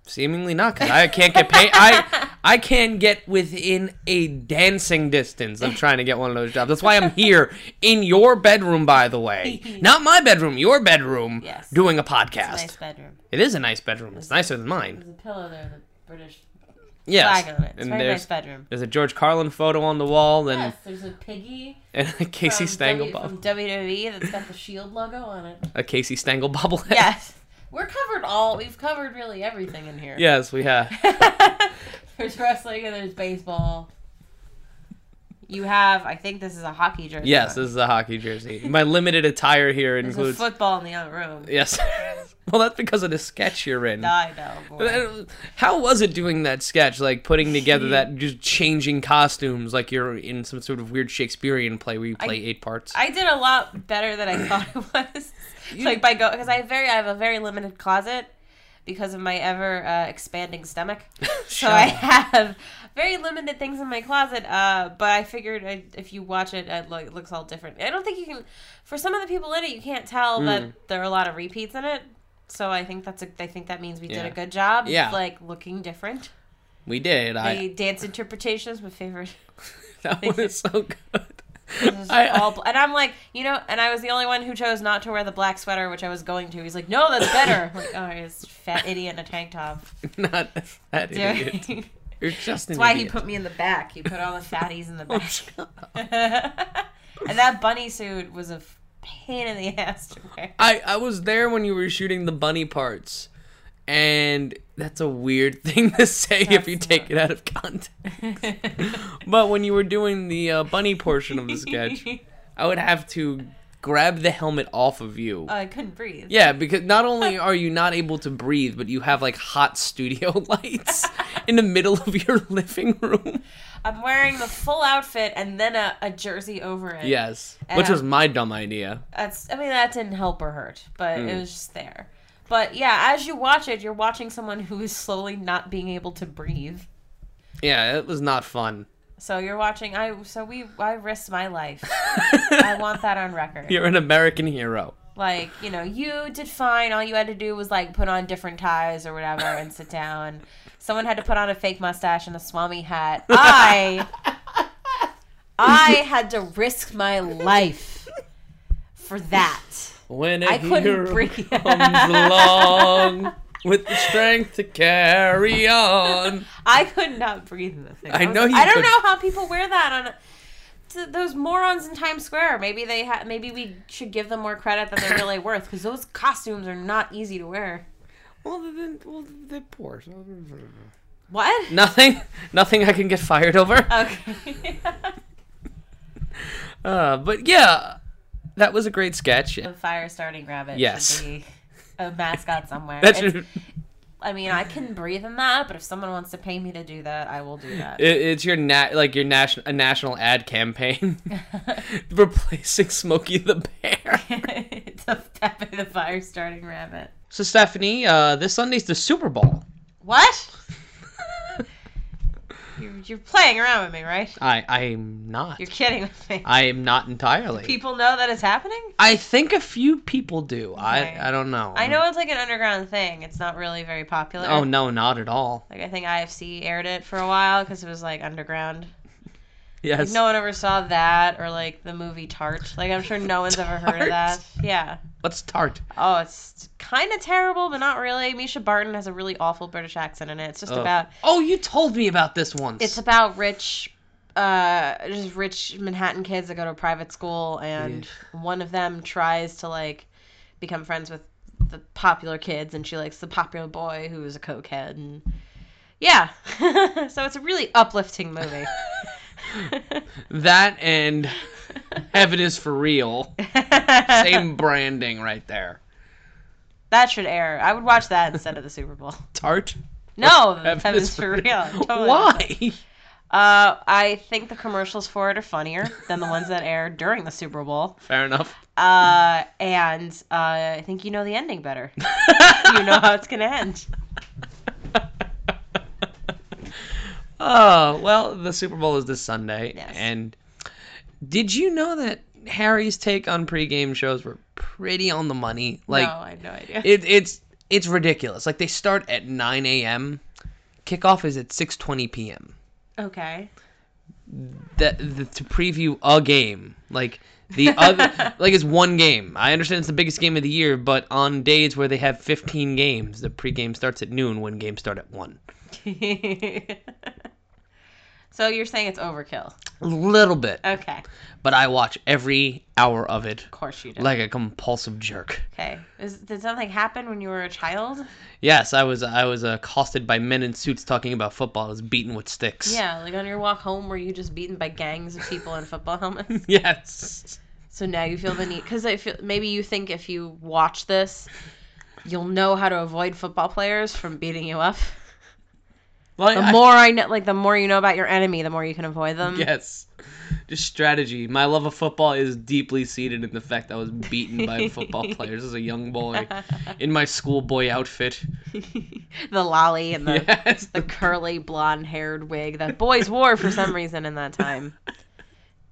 Seemingly not, because I can't get paid. I I can't get within a dancing distance of trying to get one of those jobs. That's why I'm here in your bedroom, by the way, not my bedroom, your bedroom, Yes. doing a It's podcast. a nice bedroom. It is a nice bedroom. It's nicer than mine. There's a pillow there, the British Yes. flag on it. It's a very there's, nice bedroom. There's a George Carlin photo on the wall, then Yes, there's a piggy. and a Casey from Stengel W- from bubble, WWE that's got the Shield logo on it. a Casey Stengel bobblehead. Yes, we're covered all. We've covered really everything in here. Yes, we have. There's wrestling and there's baseball. You have, I think this is a hockey jersey. Yes, this is a hockey jersey. My limited attire here There's includes. football in the other room. Yes. Well, that's because of the sketch you're in. I know. boy. How was it doing that sketch? Like putting together that, just changing costumes, like you're in some sort of weird Shakespearean play where you I- play eight parts. I did a lot better than I thought it was. like by go because I have very I have a very limited closet because of my ever uh, expanding stomach. so I have very limited things in my closet. Uh, but I figured I, if you watch it, it looks all different. I don't think you can. For some of the people in it, you can't tell Mm. that there are a lot of repeats in it. So I think that's a. I think that means we Yeah. did a good job. Yeah. Like looking different. we did. The I dance interpretation is my favorite. that was so good. I- all and I'm like, you know, and I was the only one who chose not to wear the black sweater, which I was going to. He's like, no, that's better. I'm like, oh, he's fat idiot in a tank top. not that Dude. idiot. You're just That's why he put me in the back. He put all the fatties in the Oh, back. and that bunny suit was a pain in the ass to wear. I, I was there when you were shooting the bunny parts, and that's a weird thing to say if you take it out of context. but when you were doing the uh, bunny portion of the sketch, I would have to grab the helmet off of you. Oh, I couldn't breathe. Yeah, because not only are you not able to breathe, but you have like hot studio lights in the middle of your living room. I'm wearing the full outfit and then a, a jersey over it. Yes, And which was my dumb idea. That's. I mean, that didn't help or hurt, but it Mm. was just there. But yeah, as you watch it, you're watching someone who is slowly not being able to breathe. Yeah, it was not fun. So you're watching. I so we. I risked my life. I want that on record. You're an American hero. Like, you know, you did fine. All you had to do was like put on different ties or whatever and sit down. Someone had to put on a fake mustache and a swami hat. I I had to risk my life for that. When a I couldn't hero breathe. comes along with the strength to carry on. I could not breathe in the thing. I was- know you I don't could- know how people wear that on. To those morons in Times Square. Maybe they ha- Maybe we should give them more credit than they're really worth because those costumes are not easy to wear. Well, then, well, they're poor. What? Nothing. Nothing I can get fired over. Okay. Uh, but yeah, that was a great sketch. The fire starting rabbit Yes. should be a mascot somewhere. That It's- should- I mean, I can breathe in that, but if someone wants to pay me to do that, I will do that. It, it's your nat like your national a national ad campaign replacing Smokey the Bear. it's a Pepe the fire starting rabbit. So Stephanie, uh, this Sunday's the Super Bowl. What? you're, you're playing around with me, right? I I'm not. You're kidding with me. I am not entirely. People know that it's happening? I think a few people do. Okay. I I don't know. I know it's like an underground thing. It's not really very popular. Oh no, not at all. Like I think IFC aired it for a while because it was like underground. Yes. Like, no one ever saw that or like the movie Tart. Like I'm sure no one's ever heard of that. Yeah. What's tart? Oh, it's kind of terrible, but not really. Mischa Barton has a really awful British accent in it. It's just about Oh, you told me about this once. it's about rich, uh, just rich Manhattan kids that go to a private school, and one of them tries to like become friends with the popular kids, and she likes the popular boy who is a cokehead, and yeah, so it's a really uplifting movie. that and Heaven is for real. Same branding right there. That should air. I would watch that instead of the Super Bowl. Tart? No, Heaven Heaven's is for for real. real. Totally. Why? Uh, I think the commercials for it are funnier than the ones that air during the Super Bowl. Fair enough. Uh, and uh, I think you know the ending better. you know how it's gonna end. Oh, well, the Super Bowl is this Sunday. Yes. And did you know that Harry's take on pregame shows were pretty on the money? Like no, I have no idea. it, it's it's ridiculous. Like they start at 9 a.m. Kickoff is at 6:20 p.m. okay. That the, to preview a game. Like the other like it's one game. I understand it's the biggest game of the year, but on days where they have 15 games, the pregame starts at noon when games start at 1. so you're saying it's overkill? A little bit. Okay. But I watch every hour of it. Of course you do. Like a compulsive jerk. Okay. Is, did something happen when you were a child? Yes, I was I was accosted by men in suits talking about football. I was beaten with sticks. Yeah, like on your walk home, were you just beaten by gangs of people in football helmets? yes. So now you feel the need because I feel maybe you think if you watch this, you'll know how to avoid football players from beating you up. Well, the I- more I know, like the more you know about your enemy, the more you can avoid them. Yes. Just strategy. My love of football is deeply seated in the fact that I was beaten by football players as a young boy in my schoolboy outfit. the lolly and the Yes. the curly blonde haired wig that boys wore for some reason in that time.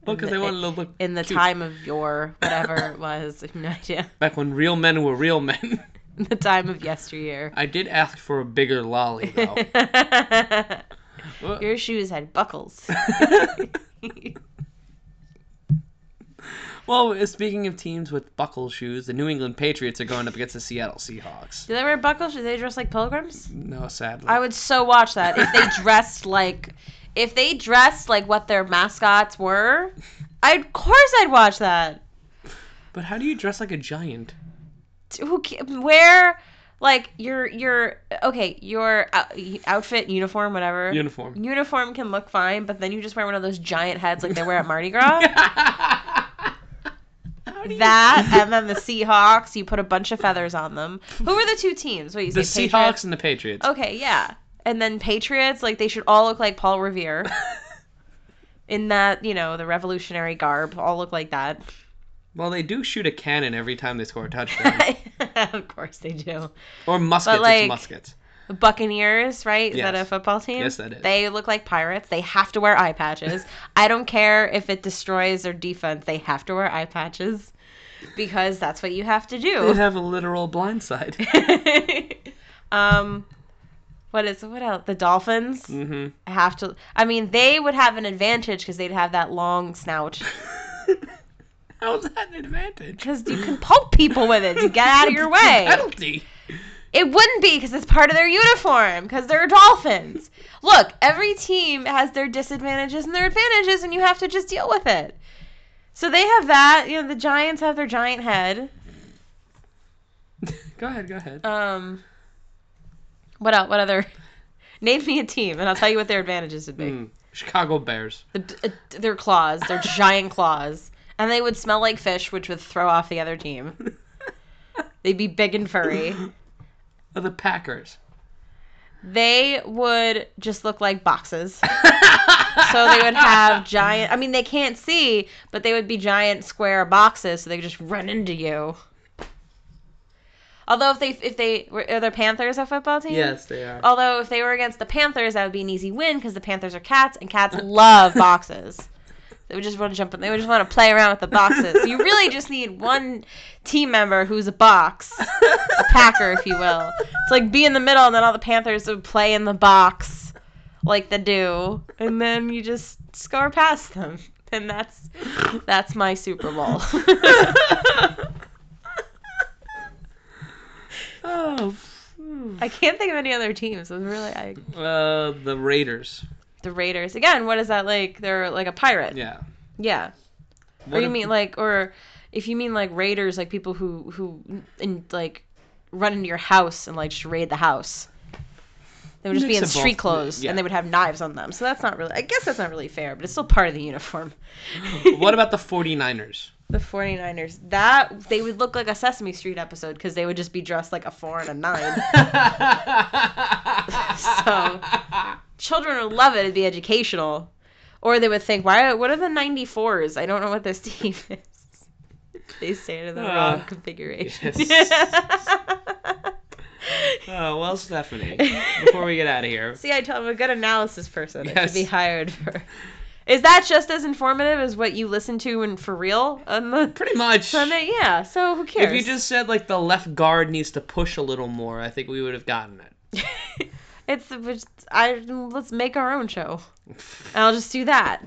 Well, 'cause In they the- wanted to look in the cute. time of your whatever it was. No idea. Back when real men were real men. The time of yesteryear. I did ask for a bigger lolly though. Your shoes had buckles. well, uh, speaking of teams with buckle shoes, the New England Patriots are going up against the Seattle Seahawks. Do they wear buckles? Do they dress like pilgrims? No, sadly. I would so watch that if they dressed like if they dressed like what their mascots were. I of course I'd watch that. But how do you dress like a giant? Who wear like your your okay your outfit uniform whatever Uniform. uniform can look fine, but then you just wear one of those giant heads like they wear at Mardi Gras. that and then the Seahawks. You put a bunch of feathers on them. Who are the two teams? What you The say? Seahawks Patriots? and the Patriots. Okay, yeah. And then Patriots, like they should all look like Paul Revere. In that, you know, the revolutionary garb, all look like that. Well, they do shoot a cannon every time they score a touchdown. of course they do. or muskets. But, like, it's muskets. Buccaneers, right? Is that a football team? Yes, that is. They look like pirates. They have to wear eye patches. I don't care if it destroys their defense. They have to wear eye patches because that's what you have to do. They have a literal blind side. um, what is what else? The dolphins mm-hmm. have to. I mean, they would have an advantage because they'd have that long snout. How's that an advantage? Because you can poke people with it to get out of your way. Penalty. It wouldn't be because it's part of their uniform because they're dolphins. Look, every team has their disadvantages and their advantages, and you have to just deal with it. So they have that. You know, the Giants have their giant head. Go ahead. Go ahead. Um, what else? What other? Name me a team, and I'll tell you what their advantages would be. Mm. Chicago Bears. The, uh, their claws, their giant claws, and they would smell like fish, which would throw off the other team. They'd be big and furry. Or the Packers. They would just look like boxes. so they would have giant. I mean, they can't see, but they would be giant square boxes, so they could just run into you. Although if they if they were are the Panthers a football team? Yes, they are. Although if they were against the Panthers, that would be an easy win because the Panthers are cats and cats love boxes. They would just want to jump in. They would just want to play around with the boxes. You really just need one team member who's a box, a packer, if you will, to like be in the middle, and then all the Panthers would play in the box like they do, and then you just score past them. And that's that's my Super Bowl. Oh. I can't think of any other teams. It was really I, Uh, the Raiders. The Raiders. Again, what is that like? They're like a pirate. Yeah. Yeah. What or you if- mean like, or if you mean like raiders, like people who who in like run into your house and like just raid the house. They would just be in street both, clothes yeah. and they would have knives on them. So that's not really. I guess that's not really fair, but it's still part of the uniform. what about the 49ers? The 49ers. That they would look like a Sesame Street episode because they would just be dressed like a four and a nine. so children would love it. It'd be educational. Or they would think, why? What are the 94s? I don't know what this team is. They say in the Uh, wrong configuration. Oh, well, Stephanie, before we get out of here, See, I tell I'm a good analysis person. Yes. should be hired for. Is that just as informative as what you listen to and for real on the pretty much Sunday? Yeah. So who cares? if you just said like the left guard needs to push a little more, I think we would have gotten it. It's which I let's make our own show. And I'll just do that.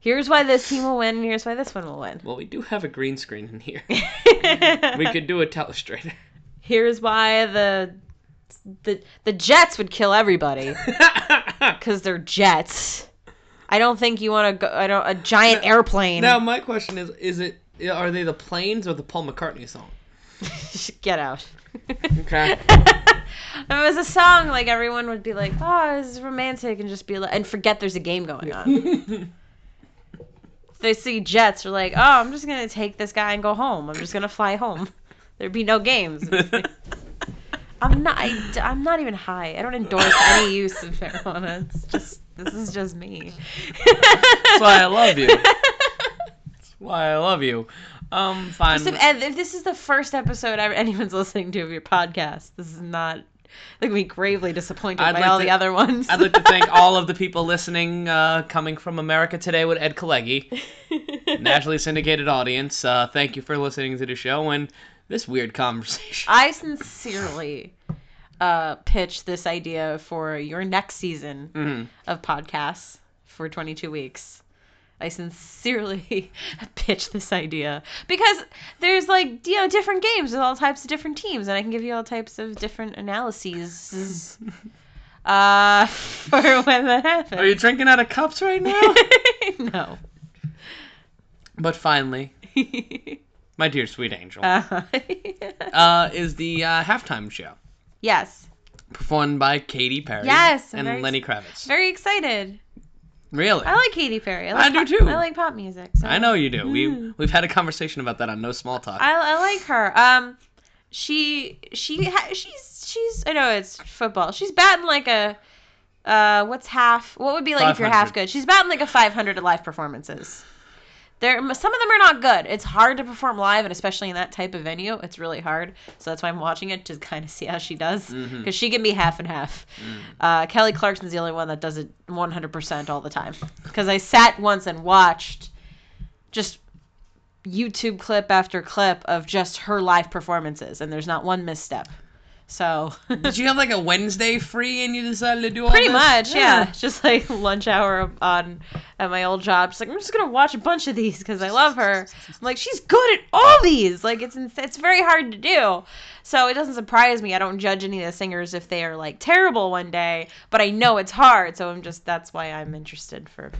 Here's why this team will win, and here's why this one will win. Well, we do have a green screen in here. we could do a telestrator. Here's why the the the Jets would kill everybody because they're jets. I don't think you want to go. I don't a giant airplane. Now, my question is: Is it are they the planes or the Paul McCartney song? Get out. Okay. If it was a song, like everyone would be like, "Oh, this is romantic," and just be like, and forget there's a game going on. they see jets, they're like, "Oh, I'm just gonna take this guy and go home. I'm just gonna fly home. There'd be no games." I'm not. I, am not even high. I don't endorse any use of marijuana. It's just this is just me. That's why I love you. That's why I love you. Um, fine. Just if, if this is the first episode ever anyone's listening to of your podcast, this is not. They're gonna be gravely disappointed by like all to- the other ones. I'd like to thank all of the people listening, uh, coming from America Today with Ed Kalegi, nationally syndicated audience. Uh, thank you for listening to the show and this weird conversation. I sincerely uh, pitch this idea for your next season Mhm. of podcasts for 22 weeks. I sincerely pitch this idea because there's like you know different games with all types of different teams, and I can give you all types of different analyses. uh, for when that happens. Are you drinking out of cups right now? no. But finally, my dear sweet angel, Uh, uh, is the uh, halftime show yes. performed by Katy Perry Yes. I'm and very- Lenny Kravitz. Very excited. Really? I like Katy Perry. I, I like do pop- too. I like pop music. So. I know you do. We Mm. we've had a conversation about that on No Small Talk. I, I like her. Um, she she ha- she's she's I know it's football. She's batting like a uh what's half? What would be like if you're half 500. good? She's batting like a 500 at live performances. There, some of them are not good. It's hard to perform live, and especially in that type of venue, it's really hard. So that's why I'm watching it to kind of see how she does, because Mhm. she can be half and half. Uh, Kelly Clarkson's the only one that does it 100% all the time. Because I sat once and watched just YouTube clip after clip of just her live performances, and there's not one misstep. So Did you have like a Wednesday free and you decided to do all pretty this? much, yeah. Just like lunch hour on at my old job. Just like I'm just gonna watch a bunch of these because I love her. I'm like she's good at all these. Like it's it's very hard to do. So it doesn't surprise me. I don't judge any of the singers if they are like terrible one day, but I know it's hard. So I'm just that's why I'm interested for.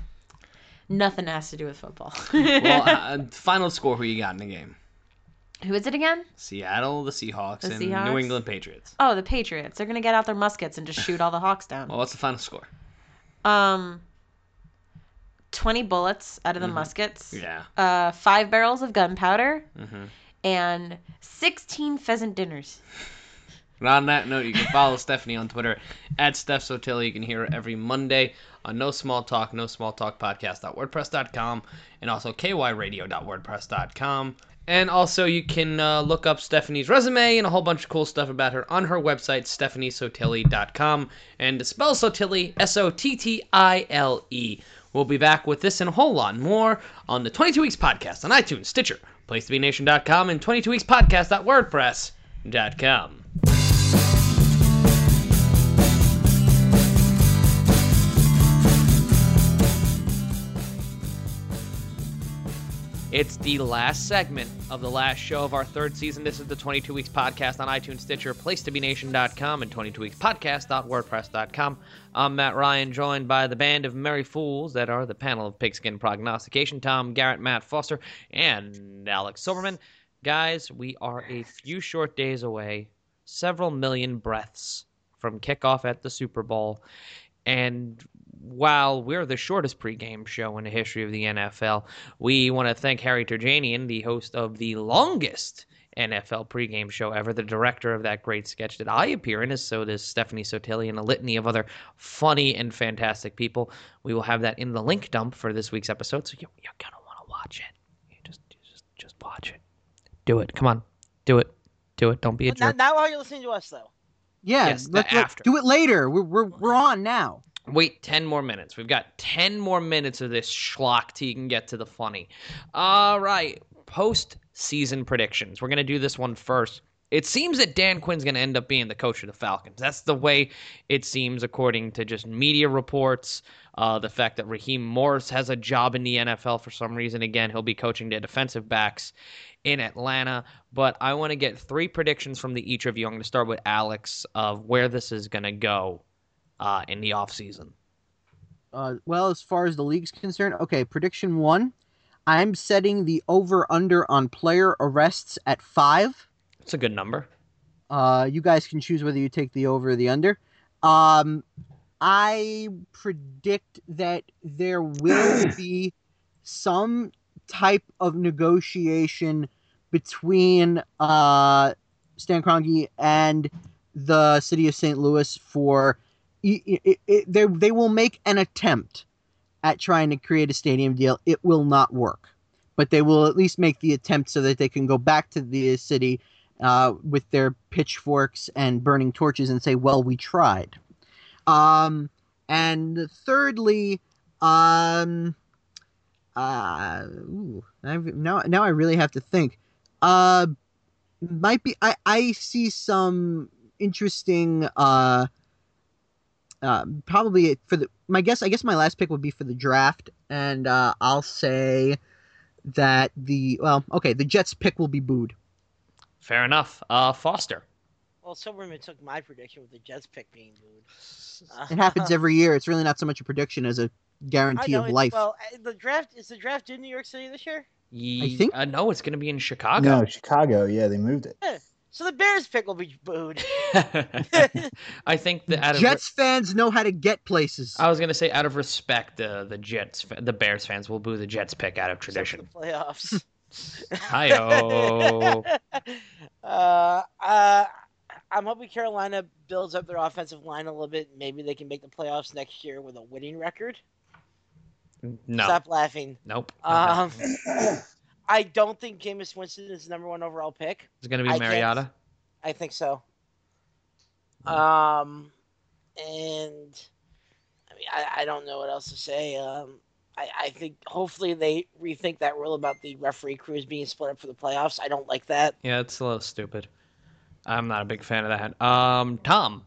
Nothing has to do with football. well, uh, final score who you got in the game? Who is it again? Seattle, the Seahawks, The and Seahawks? New England Patriots. Oh, the Patriots. They're gonna get out their muskets and just shoot all the Hawks down. Well, what's the final score? Um, twenty bullets out of the Mhm. muskets. Yeah. Uh, five barrels of gunpowder Mm-hmm. and sixteen pheasant dinners. And on that note, you can follow Stephanie on Twitter at Steph Sottile. You can hear her every Monday on No Small Talk, No Small Talk Podcast.wordpress.com, and also kyradio.wordpress.com. And also, you can uh, look up Stephanie's resume and a whole bunch of cool stuff about her on her website, stephaniesottile.com. And to spell Sottile, S O T T I L E. We'll be back with this and a whole lot more on the 22 Weeks Podcast on iTunes, Stitcher, PlaceToBeNation.com, and 22weekspodcast.wordpress.com. It's the last segment of the last show of our third season. This is the 22 Weeks Podcast on iTunes, Stitcher, PlaceToBeNation.com, and 22weekspodcast.wordpress.com. I'm Matt Ryan, joined by the band of merry fools that are the panel of Pigskin Prognostication, Tom Garrett, Matt Foster, and Alex Silverman. Guys, we are a few short days away, several million breaths from kickoff at the Super Bowl. And while we're the shortest pregame show in the history of the NFL, we want to thank Harry Terjanian, the host of the longest NFL pregame show ever, the director of that great sketch that I appear in, as so does Stephanie Sottile and a litany of other funny and fantastic people. We will have that in the link dump for this week's episode, so you, you're going to want to watch it. You just, just, just watch it. Do it. Come on. Do it. Do it. Don't be a But not, jerk. not while you're listening to us, though. Yeah, Yes, the let, let- after. do it later. We're, we're, we're on now. Wait 10 more minutes. We've got 10 more minutes of this schlock till you can get to the funny. All right. Post season predictions. We're going to do this one first. It seems that Dan Quinn's going to end up being the coach of the Falcons. That's the way it seems, according to just media reports. Uh, the fact that Raheem Morris has a job in the NFL for some reason. Again, he'll be coaching the defensive backs in Atlanta. But I want to get three predictions from the each of you. I'm going to start with Alex of where this is going to go uh, in the offseason. Uh, well, as far as the league's concerned, okay, prediction one. I'm setting the over under on player arrests at five. It's a good number. Uh, you guys can choose whether you take the over or the under. Um, I predict that there will be some type of negotiation between uh, Stan Kroenke and the city of St. Louis for they, they will make an attempt at trying to create a stadium deal. It will not work, but they will at least make the attempt so that they can go back to the city uh, with their pitchforks and burning torches and say, "Well, we tried." Um, and thirdly, um, uh, ooh, now now I really have to think. Uh, might be I I see some interesting uh. Uh, probably for the my guess I guess my last pick would be for the draft and uh, I'll say that the well okay the Jets pick will be booed. Fair enough. Uh, Foster. Well, Silverman took my prediction with the Jets pick being booed. It happens every year. It's really not so much a prediction as a guarantee know, of life. Well, uh, the draft is the draft in New York City this year. I think- uh, no, it's going to be in Chicago. No, Chicago. Yeah, they moved it. Yeah. So the Bears pick will be booed. I think that out of Jets fans know how to get places. I was gonna say out of respect, uh, the Jets, fa- the Bears fans will boo the Jets pick out of tradition. Playoffs. Hi-yo. uh, uh, I'm hoping Carolina builds up their offensive line a little bit. Maybe they can make the playoffs next year with a winning record. No. Stop laughing. Nope. Um, I don't think Jameis Winston is the number one overall pick. It's gonna be I Mariota. I think so. Um, and I mean, I, I don't know what else to say. Um, I, I think hopefully they rethink that rule about the referee crews being split up for the playoffs. I don't like that. Yeah, it's a little stupid. I'm not a big fan of that. Um, Tom.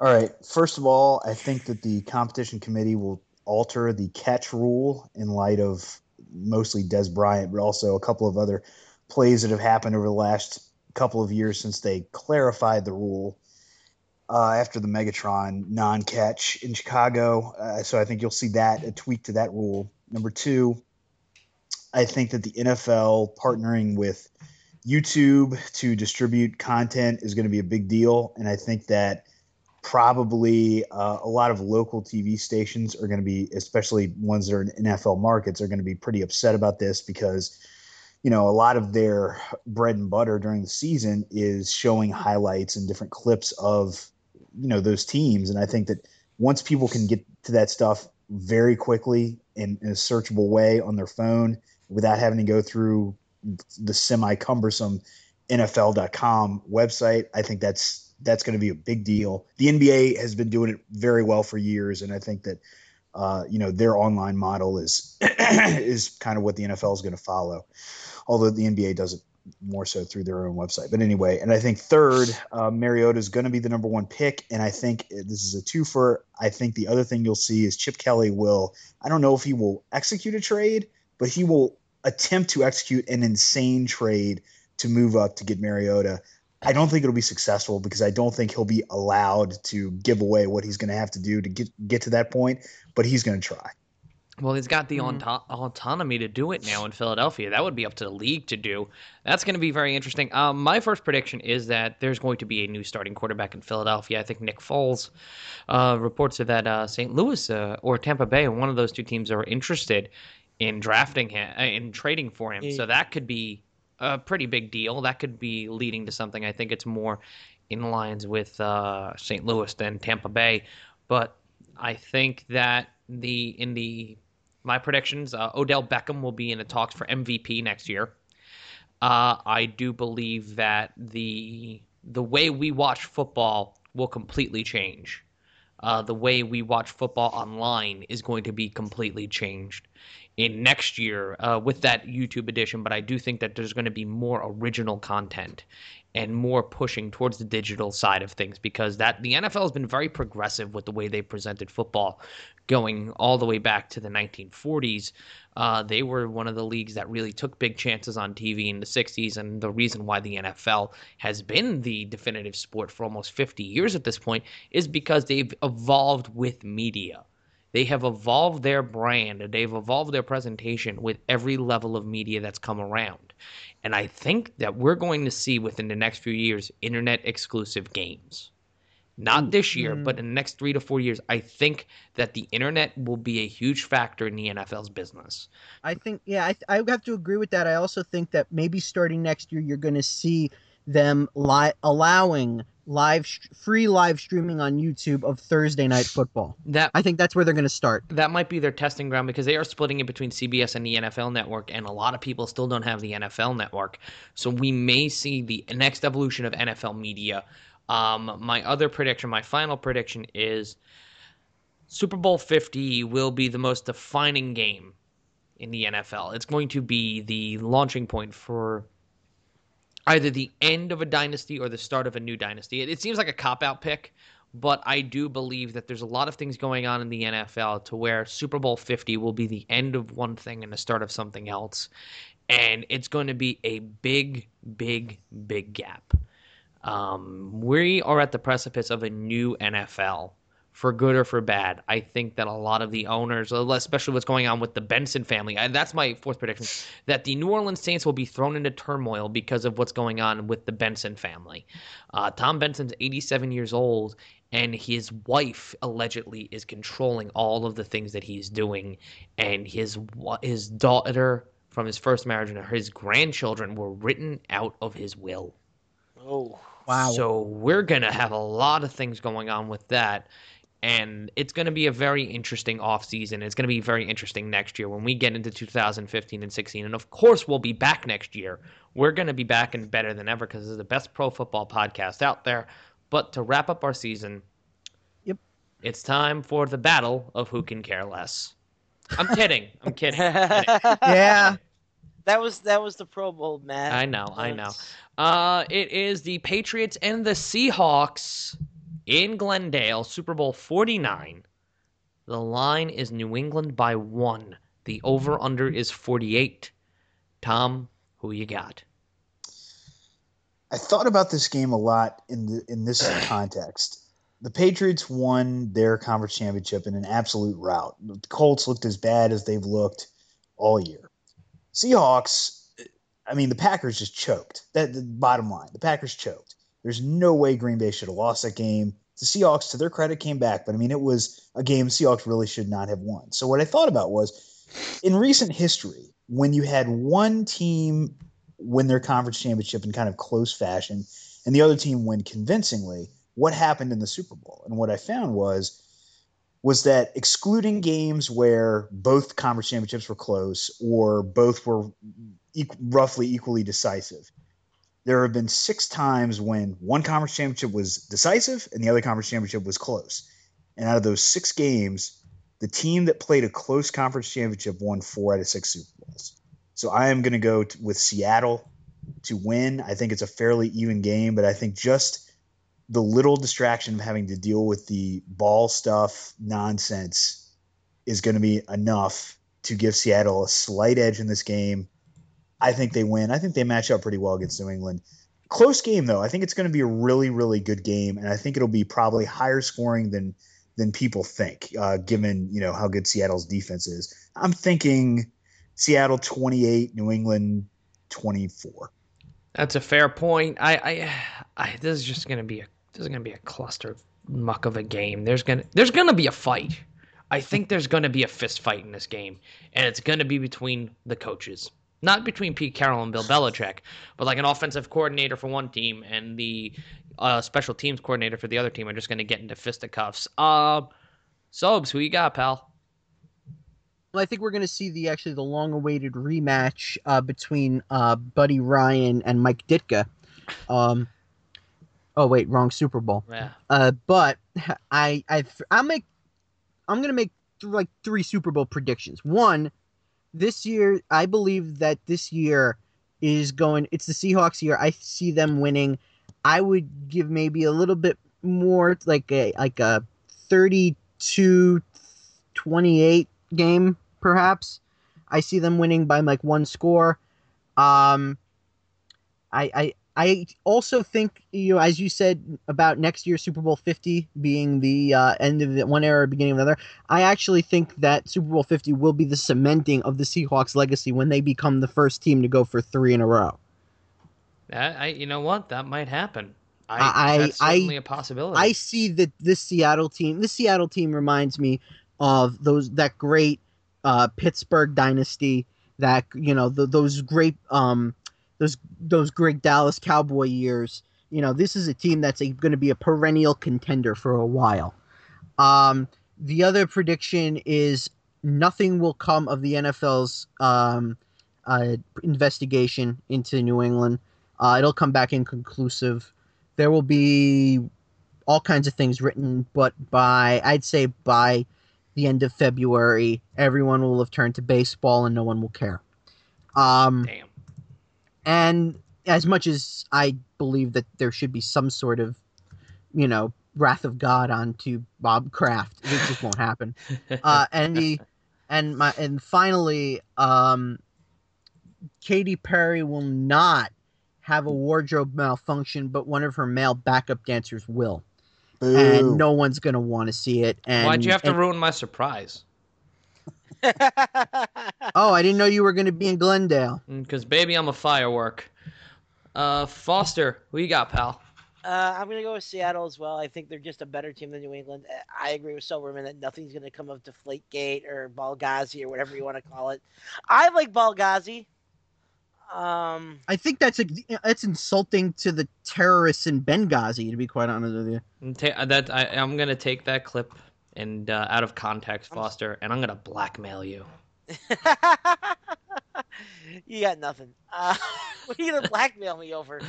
All right. First of all, I think that the competition committee will alter the catch rule in light of mostly Dez Bryant, but also a couple of other plays that have happened over the last couple of years since they clarified the rule uh, after the Megatron non-catch in Chicago. Uh, so I think you'll see that a tweak to that rule. Number two, I think that the NFL partnering with YouTube to distribute content is going to be a big deal, and I think that probably uh, a lot of local TV stations are going to be, especially ones that are in NFL markets, are going to be pretty upset about this because, you know, a lot of their bread and butter during the season is showing highlights and different clips of, you know, those teams. And I think that once people can get to that stuff very quickly in, in a searchable way on their phone without having to go through the semi cumbersome NFL.com website, I think that's that's going to be a big deal. The NBA has been doing it very well for years, and I think that uh, you know their online model is is kind of what the NFL is going to follow. Although the NBA does it more so through their own website. But anyway, and I think third, uh, Mariota is going to be the number one pick, and I think this is a twofer. I think the other thing you'll see is Chip Kelly will. I don't know if he will execute a trade, but he will attempt to execute an insane trade to move up to get Mariota. I don't think it'll be successful because I don't think he'll be allowed to give away what he's going to have to do to get get to that point. But he's going to try. Well, he's got the Mm-hmm. auto- autonomy to do it now in Philadelphia. That would be up to the league to do. That's going to be very interesting. Um, my first prediction is that there's going to be a new starting quarterback in Philadelphia. I think Nick Foles uh, reports that uh, St. Louis uh, or Tampa Bay, one of those two teams, are interested in drafting him, uh, in trading for him. So that could be a pretty big deal. That could be leading to something. I think it's more in lines with uh, St. Louis than Tampa Bay, but I think that the in the my predictions, uh, Odell Beckham will be in the talks for MVP next year. Uh, I do believe that the the way we watch football will completely change. Uh, the way we watch football online is going to be completely changed in next year uh, with that YouTube edition. But I do think that there's going to be more original content and more pushing towards the digital side of things because that the NFL has been very progressive with the way they presented football going all the way back to the 1940s. Uh, they were one of the leagues that really took big chances on TV in the 60s, and the reason why the NFL has been the definitive sport for almost 50 years at this point is because they've evolved with media. They have evolved their brand, and they've evolved their presentation with every level of media that's come around. And I think that we're going to see within the next few years internet exclusive games. Not this year, Mm. but in the next three to four years, I think that the internet will be a huge factor in the NFL's business. I think, yeah, I, I have to agree with that. I also think that maybe starting next year, you're going to see them li- allowing live st- free live streaming on YouTube of Thursday night football. That I think that's where they're going to start. That might be their testing ground because they are splitting it between CBS and the NFL network, and a lot of people still don't have the NFL network. So we may see the next evolution of NFL media. Um, my other prediction, my final prediction is Super Bowl 50 will be the most defining game in the NFL. It's going to be the launching point for either the end of a dynasty or the start of a new dynasty. It, it seems like a cop out pick, but I do believe that there's a lot of things going on in the NFL to where Super Bowl 50 will be the end of one thing and the start of something else. And it's going to be a big, big, big gap. Um, we are at the precipice of a new NFL for good or for bad. I think that a lot of the owners, especially what's going on with the Benson family, and that's my fourth prediction, that the New Orleans Saints will be thrown into turmoil because of what's going on with the Benson family. Uh, Tom Benson's 87 years old, and his wife allegedly is controlling all of the things that he's doing, and his his daughter from his first marriage and his grandchildren were written out of his will. Oh. Wow. So we're going to have a lot of things going on with that. And it's going to be a very interesting offseason. It's going to be very interesting next year when we get into 2015 and 16. And of course, we'll be back next year. We're going to be back and better than ever because this is the best pro football podcast out there. But to wrap up our season, yep, it's time for the battle of who can care less. I'm kidding. I'm kidding. I'm kidding. yeah. That was that was the Pro Bowl, Matt. I know, I know. Uh, it is the Patriots and the Seahawks in Glendale, Super Bowl 49. The line is New England by one. The over under is 48. Tom, who you got? I thought about this game a lot in the in this context. The Patriots won their conference championship in an absolute rout. The Colts looked as bad as they've looked all year. Seahawks, I mean, the Packers just choked. That the bottom line, the Packers choked. There's no way Green Bay should have lost that game. The Seahawks, to their credit, came back, but I mean, it was a game Seahawks really should not have won. So what I thought about was, in recent history, when you had one team win their conference championship in kind of close fashion, and the other team win convincingly, what happened in the Super Bowl? And what I found was was that excluding games where both conference championships were close or both were e- roughly equally decisive, there have been six times when one conference championship was decisive and the other conference championship was close. And out of those six games, the team that played a close conference championship won four out of six Super Bowls. So I am going to go with Seattle to win. I think it's a fairly even game, but I think just the little distraction of having to deal with the ball stuff nonsense is going to be enough to give Seattle a slight edge in this game. I think they win. I think they match up pretty well against New England. Close game though. I think it's going to be a really, really good game, and I think it'll be probably higher scoring than than people think, uh, given you know how good Seattle's defense is. I'm thinking Seattle 28, New England 24. That's a fair point. I, I, I this is just gonna be a this is gonna be a cluster muck of a game. There's gonna there's gonna be a fight. I think there's gonna be a fist fight in this game, and it's gonna be between the coaches, not between Pete Carroll and Bill Belichick, but like an offensive coordinator for one team and the uh, special teams coordinator for the other team are just gonna get into fisticuffs. Uh, Sobes, who you got, pal? Well, I think we're going to see the actually the long-awaited rematch uh, between uh, Buddy Ryan and Mike Ditka. Um, oh wait, wrong Super Bowl. Yeah. Uh, but I I I make I'm going to make th- like three Super Bowl predictions. One, this year I believe that this year is going. It's the Seahawks year. I see them winning. I would give maybe a little bit more, like a like a 32 28 game, perhaps. I see them winning by like one score. Um, I I I also think you know, as you said about next year's Super Bowl Fifty being the uh, end of the one era, beginning of another. I actually think that Super Bowl Fifty will be the cementing of the Seahawks' legacy when they become the first team to go for three in a row. That, I, you know what? That might happen. I, I that's certainly I, a possibility. I see that this Seattle team. This Seattle team reminds me of those that great uh, Pittsburgh dynasty. That you know the, those great um, those those great Dallas Cowboy years. You know this is a team that's going to be a perennial contender for a while. Um, the other prediction is nothing will come of the NFL's um, uh, investigation into New England. Uh, it'll come back inconclusive. There will be all kinds of things written, but by I'd say by the end of February, everyone will have turned to baseball and no one will care. Um, Damn. And as much as I believe that there should be some sort of, you know, wrath of God onto Bob Kraft, it just won't happen. Uh, and the and my and finally, um, Katy Perry will not have a wardrobe malfunction, but one of her male backup dancers will. Boo. and no one's gonna want to see it. And Why'd you have to ruin my surprise? Oh, I didn't know you were gonna be in Glendale. Because baby, I'm a firework. Uh, Foster, who you got, pal? Uh, I'm gonna go with Seattle as well. I think they're just a better team than New England. I agree with Silverman that nothing's gonna come of Deflategate or Balgazi or whatever you want to call it. I like Balgazi. Um, I think that's a, it's insulting to the terrorists in Benghazi. To be quite honest with you. Ta- that I, I'm gonna take that clip and uh, out of context, Foster, and I'm gonna blackmail you. you got nothing. Uh, what are you gonna blackmail me over?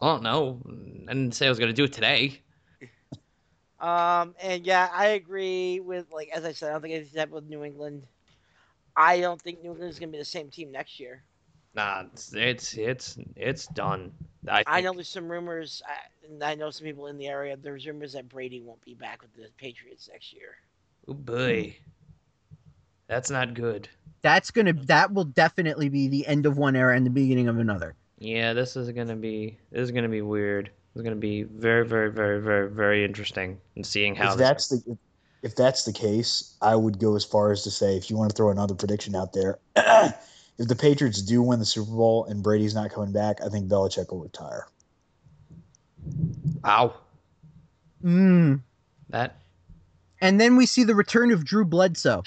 Oh no, I didn't say I was gonna do it today. Um, and yeah, I agree with like as I said, I don't think anything's happened with New England. I don't think New England is gonna be the same team next year. Nah, it's it's it's, it's done. I, I know there's some rumors, I- and I know some people in the area. There's rumors that Brady won't be back with the Patriots next year. Oh boy, hmm. that's not good. That's gonna that will definitely be the end of one era and the beginning of another. Yeah, this is gonna be this is gonna be weird. It's gonna be very very very very very interesting in seeing how if this that's the if that's the case, I would go as far as to say if you want to throw another prediction out there, if the Patriots do win the Super Bowl and Brady's not coming back, I think Belichick will retire. Ow. Mm. That. And then we see the return of Drew Bledsoe.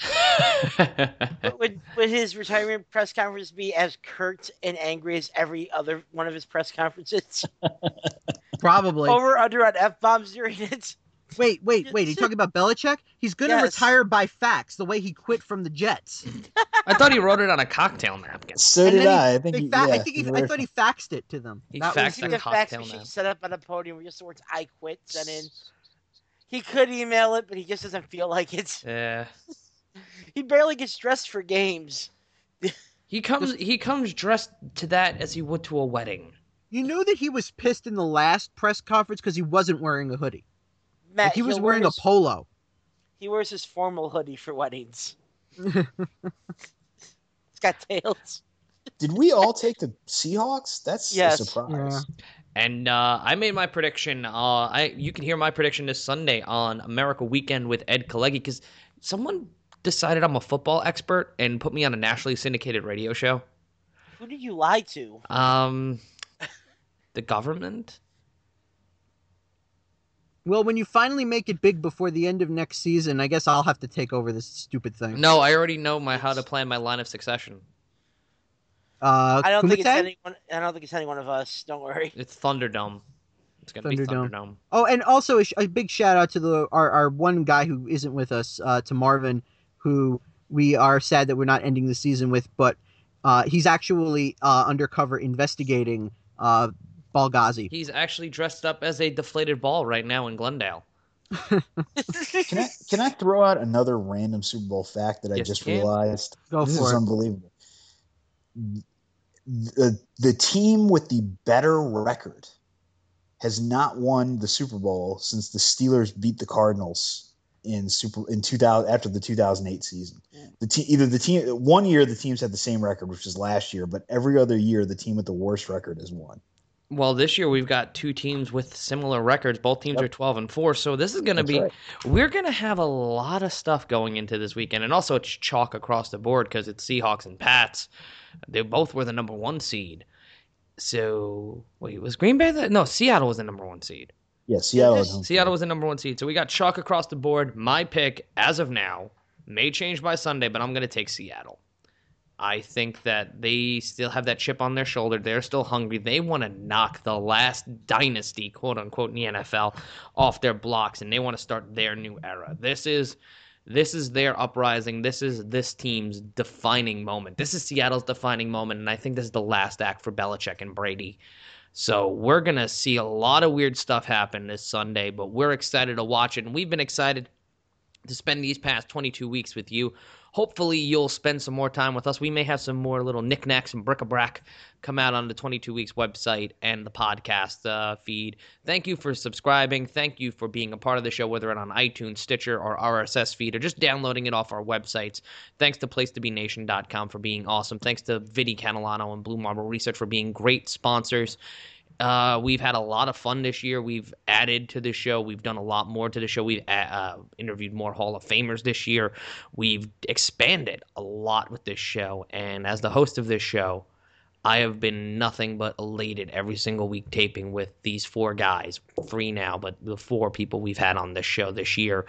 Would, would his retirement press conference be as curt and angry as every other one of his press conferences? Probably. Over under on f bombs during it. Wait, wait, wait. Are you talking about Belichick? He's gonna Yes. retire by fax, the way he quit from the Jets. I thought he wrote it on a cocktail napkin. So And did then he- I. I think they he, fa- yeah, I think he, he I thought he faxed it to them. He That faxed was a the fax cocktail machine napkin. set up on a podium with just the words "I quit" sent in. He could email it, but he just doesn't feel like it. Yeah. He barely gets dressed for games. He comes he comes dressed to that as he would to a wedding. You know that he was pissed in the last press conference because he wasn't wearing a hoodie. Matt, Like, he was wearing wear a polo. He wears his formal hoodie for weddings. It's got tails. Did we all take the Seahawks? That's Yes. a surprise. And uh, I made my prediction. Uh, I you can hear my prediction this Sunday on America Weekend with Ed Kalegi because someone decided I'm a football expert and put me on a nationally syndicated radio show. Who did you lie to? Um, the government. Well, when you finally make it big before the end of next season, I guess I'll have to take over this stupid thing. No, I already know my how to plan my line of succession. Uh, I don't think it's anyone. I don't think it's any one of us. Don't worry. It's Thunderdome. It's gonna be Thunderdome. Thunderdome. Oh, and also a, sh- a big shout out to the our, our one guy who isn't with us, uh, to Marvin, who we are sad that we're not ending the season with, but uh, he's actually uh, undercover investigating uh, Balgazi. He's actually dressed up as a deflated ball right now in Glendale. Can I can I throw out another random Super Bowl fact that I just realized? Go this for is it. unbelievable. The the team with the better record has not won the Super Bowl since the Steelers beat the Cardinals in super in 2000 after the 2008 season. The team either the team one year the teams had the same record which was last year, but every other year the team with the worst record has won. Well, this year we've got two teams with similar records. Both teams are 12 and 4. So this is going to be right. we're going to have a lot of stuff going into this weekend. And also it's chalk across the board cuz it's Seahawks and Pats. They both were the number 1 seed. So, wait, was Green Bay the No, Seattle was the number 1 seed. Yeah, Seattle at home. Seattle was the number 1 seed. So we got chalk across the board. My pick as of now may change by Sunday, but I'm going to take Seattle. I think that they still have that chip on their shoulder. They're still hungry. They want to knock the last dynasty, quote unquote, in the NFL off their blocks, and they want to start their new era. This is this is their uprising. This is this team's defining moment. This is Seattle's defining moment, and I think this is the last act for Belichick and Brady. So we're gonna see a lot of weird stuff happen this Sunday, but we're excited to watch it, and we've been excited to spend these past 22 weeks with you. Hopefully, you'll spend some more time with us. We may have some more little knickknacks and bric-a-brac come out on the 22 Weeks website and the podcast uh, feed. Thank you for subscribing. Thank you for being a part of the show, whether it's on iTunes, Stitcher, or RSS feed, or just downloading it off our websites. Thanks to PlaceToBeNation.com for being awesome. Thanks to Vidi Catalano and Blue Marble Research for being great sponsors. Uh, we've had a lot of fun this year. We've added to the show. We've done a lot more to the show. We've uh, interviewed more Hall of Famers this year. We've expanded a lot with this show. And as the host of this show, I have been nothing but elated every single week taping with these four guys, three now, but the four people we've had on this show this year.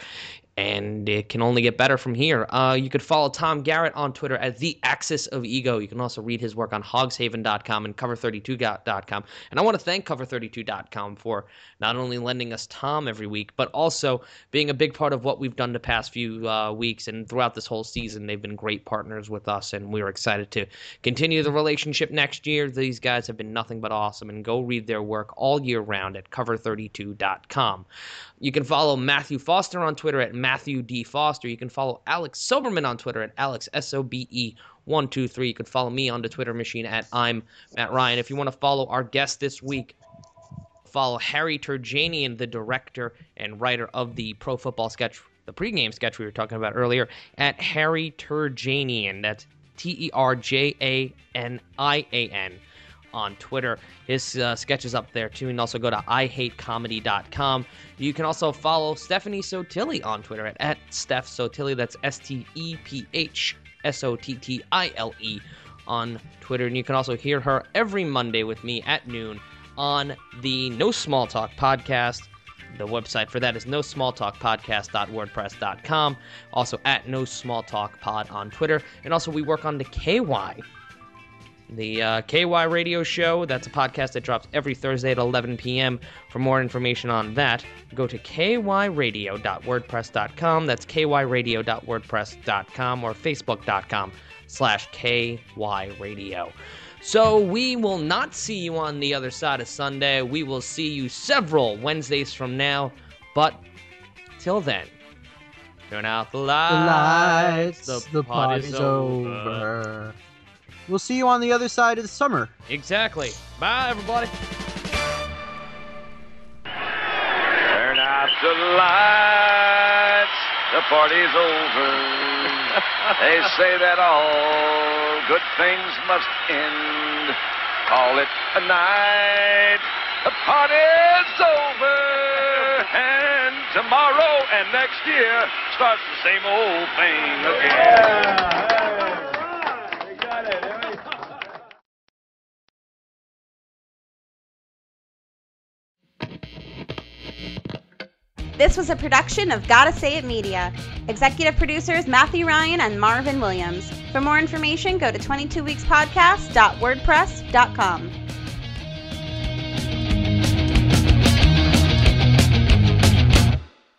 And it can only get better from here. Uh, you could follow Tom Garrett on Twitter at the Axis of Ego. You can also read his work on hogshaven.com and cover32.com. And I want to thank cover32.com for not only lending us Tom every week, but also being a big part of what we've done the past few uh, weeks and throughout this whole season. They've been great partners with us, and we're excited to continue the relationship next year. These guys have been nothing but awesome, and go read their work all year round at cover32.com. You can follow Matthew Foster on Twitter at Matthew D. Foster. You can follow Alex Soberman on Twitter at Alex S O B E one two three. You can follow me on the Twitter machine at I'm Matt Ryan. If you want to follow our guest this week, follow Harry Terjanian, the director and writer of the Pro Football Sketch, the pregame sketch we were talking about earlier, at Harry Terjanian. That's T E R J A N I A N on Twitter. His uh, sketch is up there too. Can also go to ihatecomedy.com. You can also follow Stephanie Sottile on Twitter at, at Steph Sottile. That's S T E P H S O T T I L E on Twitter. And you can also hear her every Monday with me at noon on the No Small Talk podcast. The website for that is no small talk podcast.wordpress.com. Also at no small talk pod on Twitter. And also, we work on the KY the uh, KY Radio Show. That's a podcast that drops every Thursday at 11 p.m. For more information on that, go to kyradio.wordpress.com. That's kyradio.wordpress.com or facebook.com slash kyradio. So we will not see you on the other side of Sunday. We will see you several Wednesdays from now. But till then, turn out the lights. The lights, the, party's, over. We'll see you on the other side of the summer. Exactly. Bye, everybody. Turn out the lights. The party's over. they say that all good things must end. Call it a night. The party's over. And tomorrow and next year starts the same old thing again. This was a production of Gotta Say It Media. Executive producers Matthew Ryan and Marvin Williams. For more information, go to 22weekspodcast.wordpress.com.